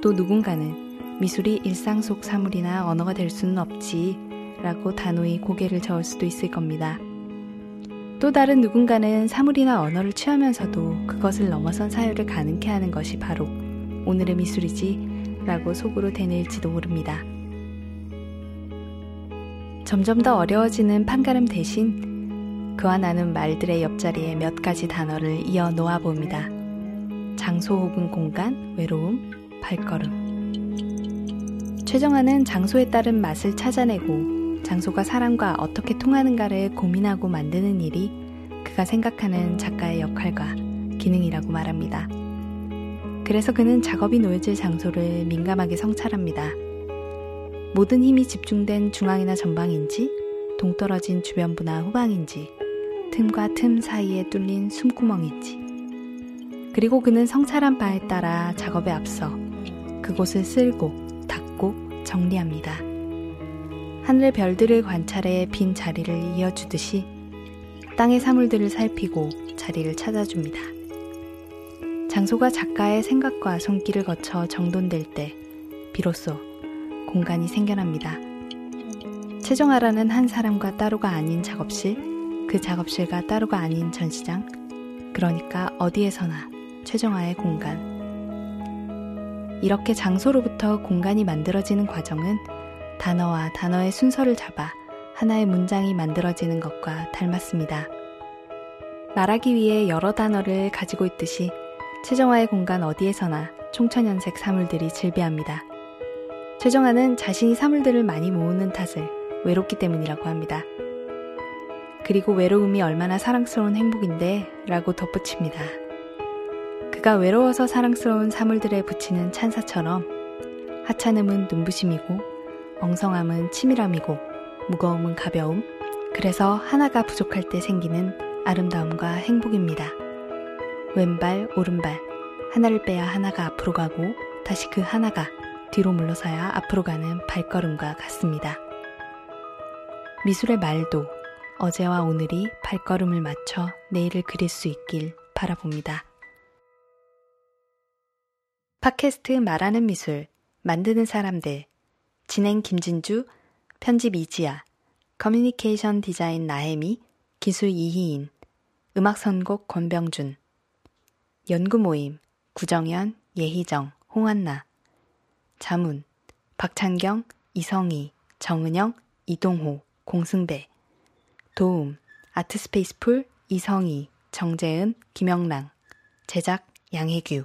또 누군가는 미술이 일상 속 사물이나 언어가 될 수는 없지 라고 단호히 고개를 저을 수도 있을 겁니다. 또 다른 누군가는 사물이나 언어를 취하면서도 그것을 넘어선 사유를 가능케 하는 것이 바로 오늘의 미술이지 라고 속으로 되뇌일지도 모릅니다. 점점 더 어려워지는 판가름 대신 그와 나는 말들의 옆자리에 몇 가지 단어를 이어 놓아 봅니다. 장소 혹은 공간, 외로움, 발걸음. 최정화는 장소에 따른 맛을 찾아내고 장소가 사람과 어떻게 통하는가를 고민하고 만드는 일이 그가 생각하는 작가의 역할과 기능이라고 말합니다. 그래서 그는 작업이 놓여질 장소를 민감하게 성찰합니다. 모든 힘이 집중된 중앙이나 전방인지, 동떨어진 주변부나 후방인지, 틈과 틈 사이에 뚫린 숨구멍인지. 그리고 그는 성찰한 바에 따라 작업에 앞서 그곳을 쓸고 정리합니다. 하늘의 별들을 관찰해 빈 자리를 이어주듯이 땅의 사물들을 살피고 자리를 찾아줍니다. 장소가 작가의 생각과 손길을 거쳐 정돈될 때 비로소 공간이 생겨납니다. 최정아라는 한 사람과 따로가 아닌 작업실, 그 작업실과 따로가 아닌 전시장, 그러니까 어디에서나 최정아의 공간, 이렇게 장소로부터 공간이 만들어지는 과정은 단어와 단어의 순서를 잡아 하나의 문장이 만들어지는 것과 닮았습니다. 말하기 위해 여러 단어를 가지고 있듯이 최정화의 공간 어디에서나 총천연색 사물들이 즐비합니다. 최정화는 자신이 사물들을 많이 모으는 탓을 외롭기 때문이라고 합니다. 그리고 외로움이 얼마나 사랑스러운 행복인데 라고 덧붙입니다. 그가 외로워서 사랑스러운 사물들에 붙이는 찬사처럼 하찮음은 눈부심이고 엉성함은 치밀함이고 무거움은 가벼움 그래서 하나가 부족할 때 생기는 아름다움과 행복입니다. 왼발 오른발 하나를 빼야 하나가 앞으로 가고 다시 그 하나가 뒤로 물러서야 앞으로 가는 발걸음과 같습니다. 미술의 말도 어제와 오늘이 발걸음을 맞춰 내일을 그릴 수 있길 바라봅니다. 팟캐스트 말하는 미술, 만드는 사람들, 진행 김진주, 편집 이지아, 커뮤니케이션 디자인 나혜미, 기술 이희인, 음악 선곡 권병준, 연구 모임 구정현, 예희정, 홍한나, 자문 박찬경, 이성희, 정은영, 이동호, 공승배, 도움 아트스페이스풀 이성희, 정재은, 김영랑, 제작 양혜규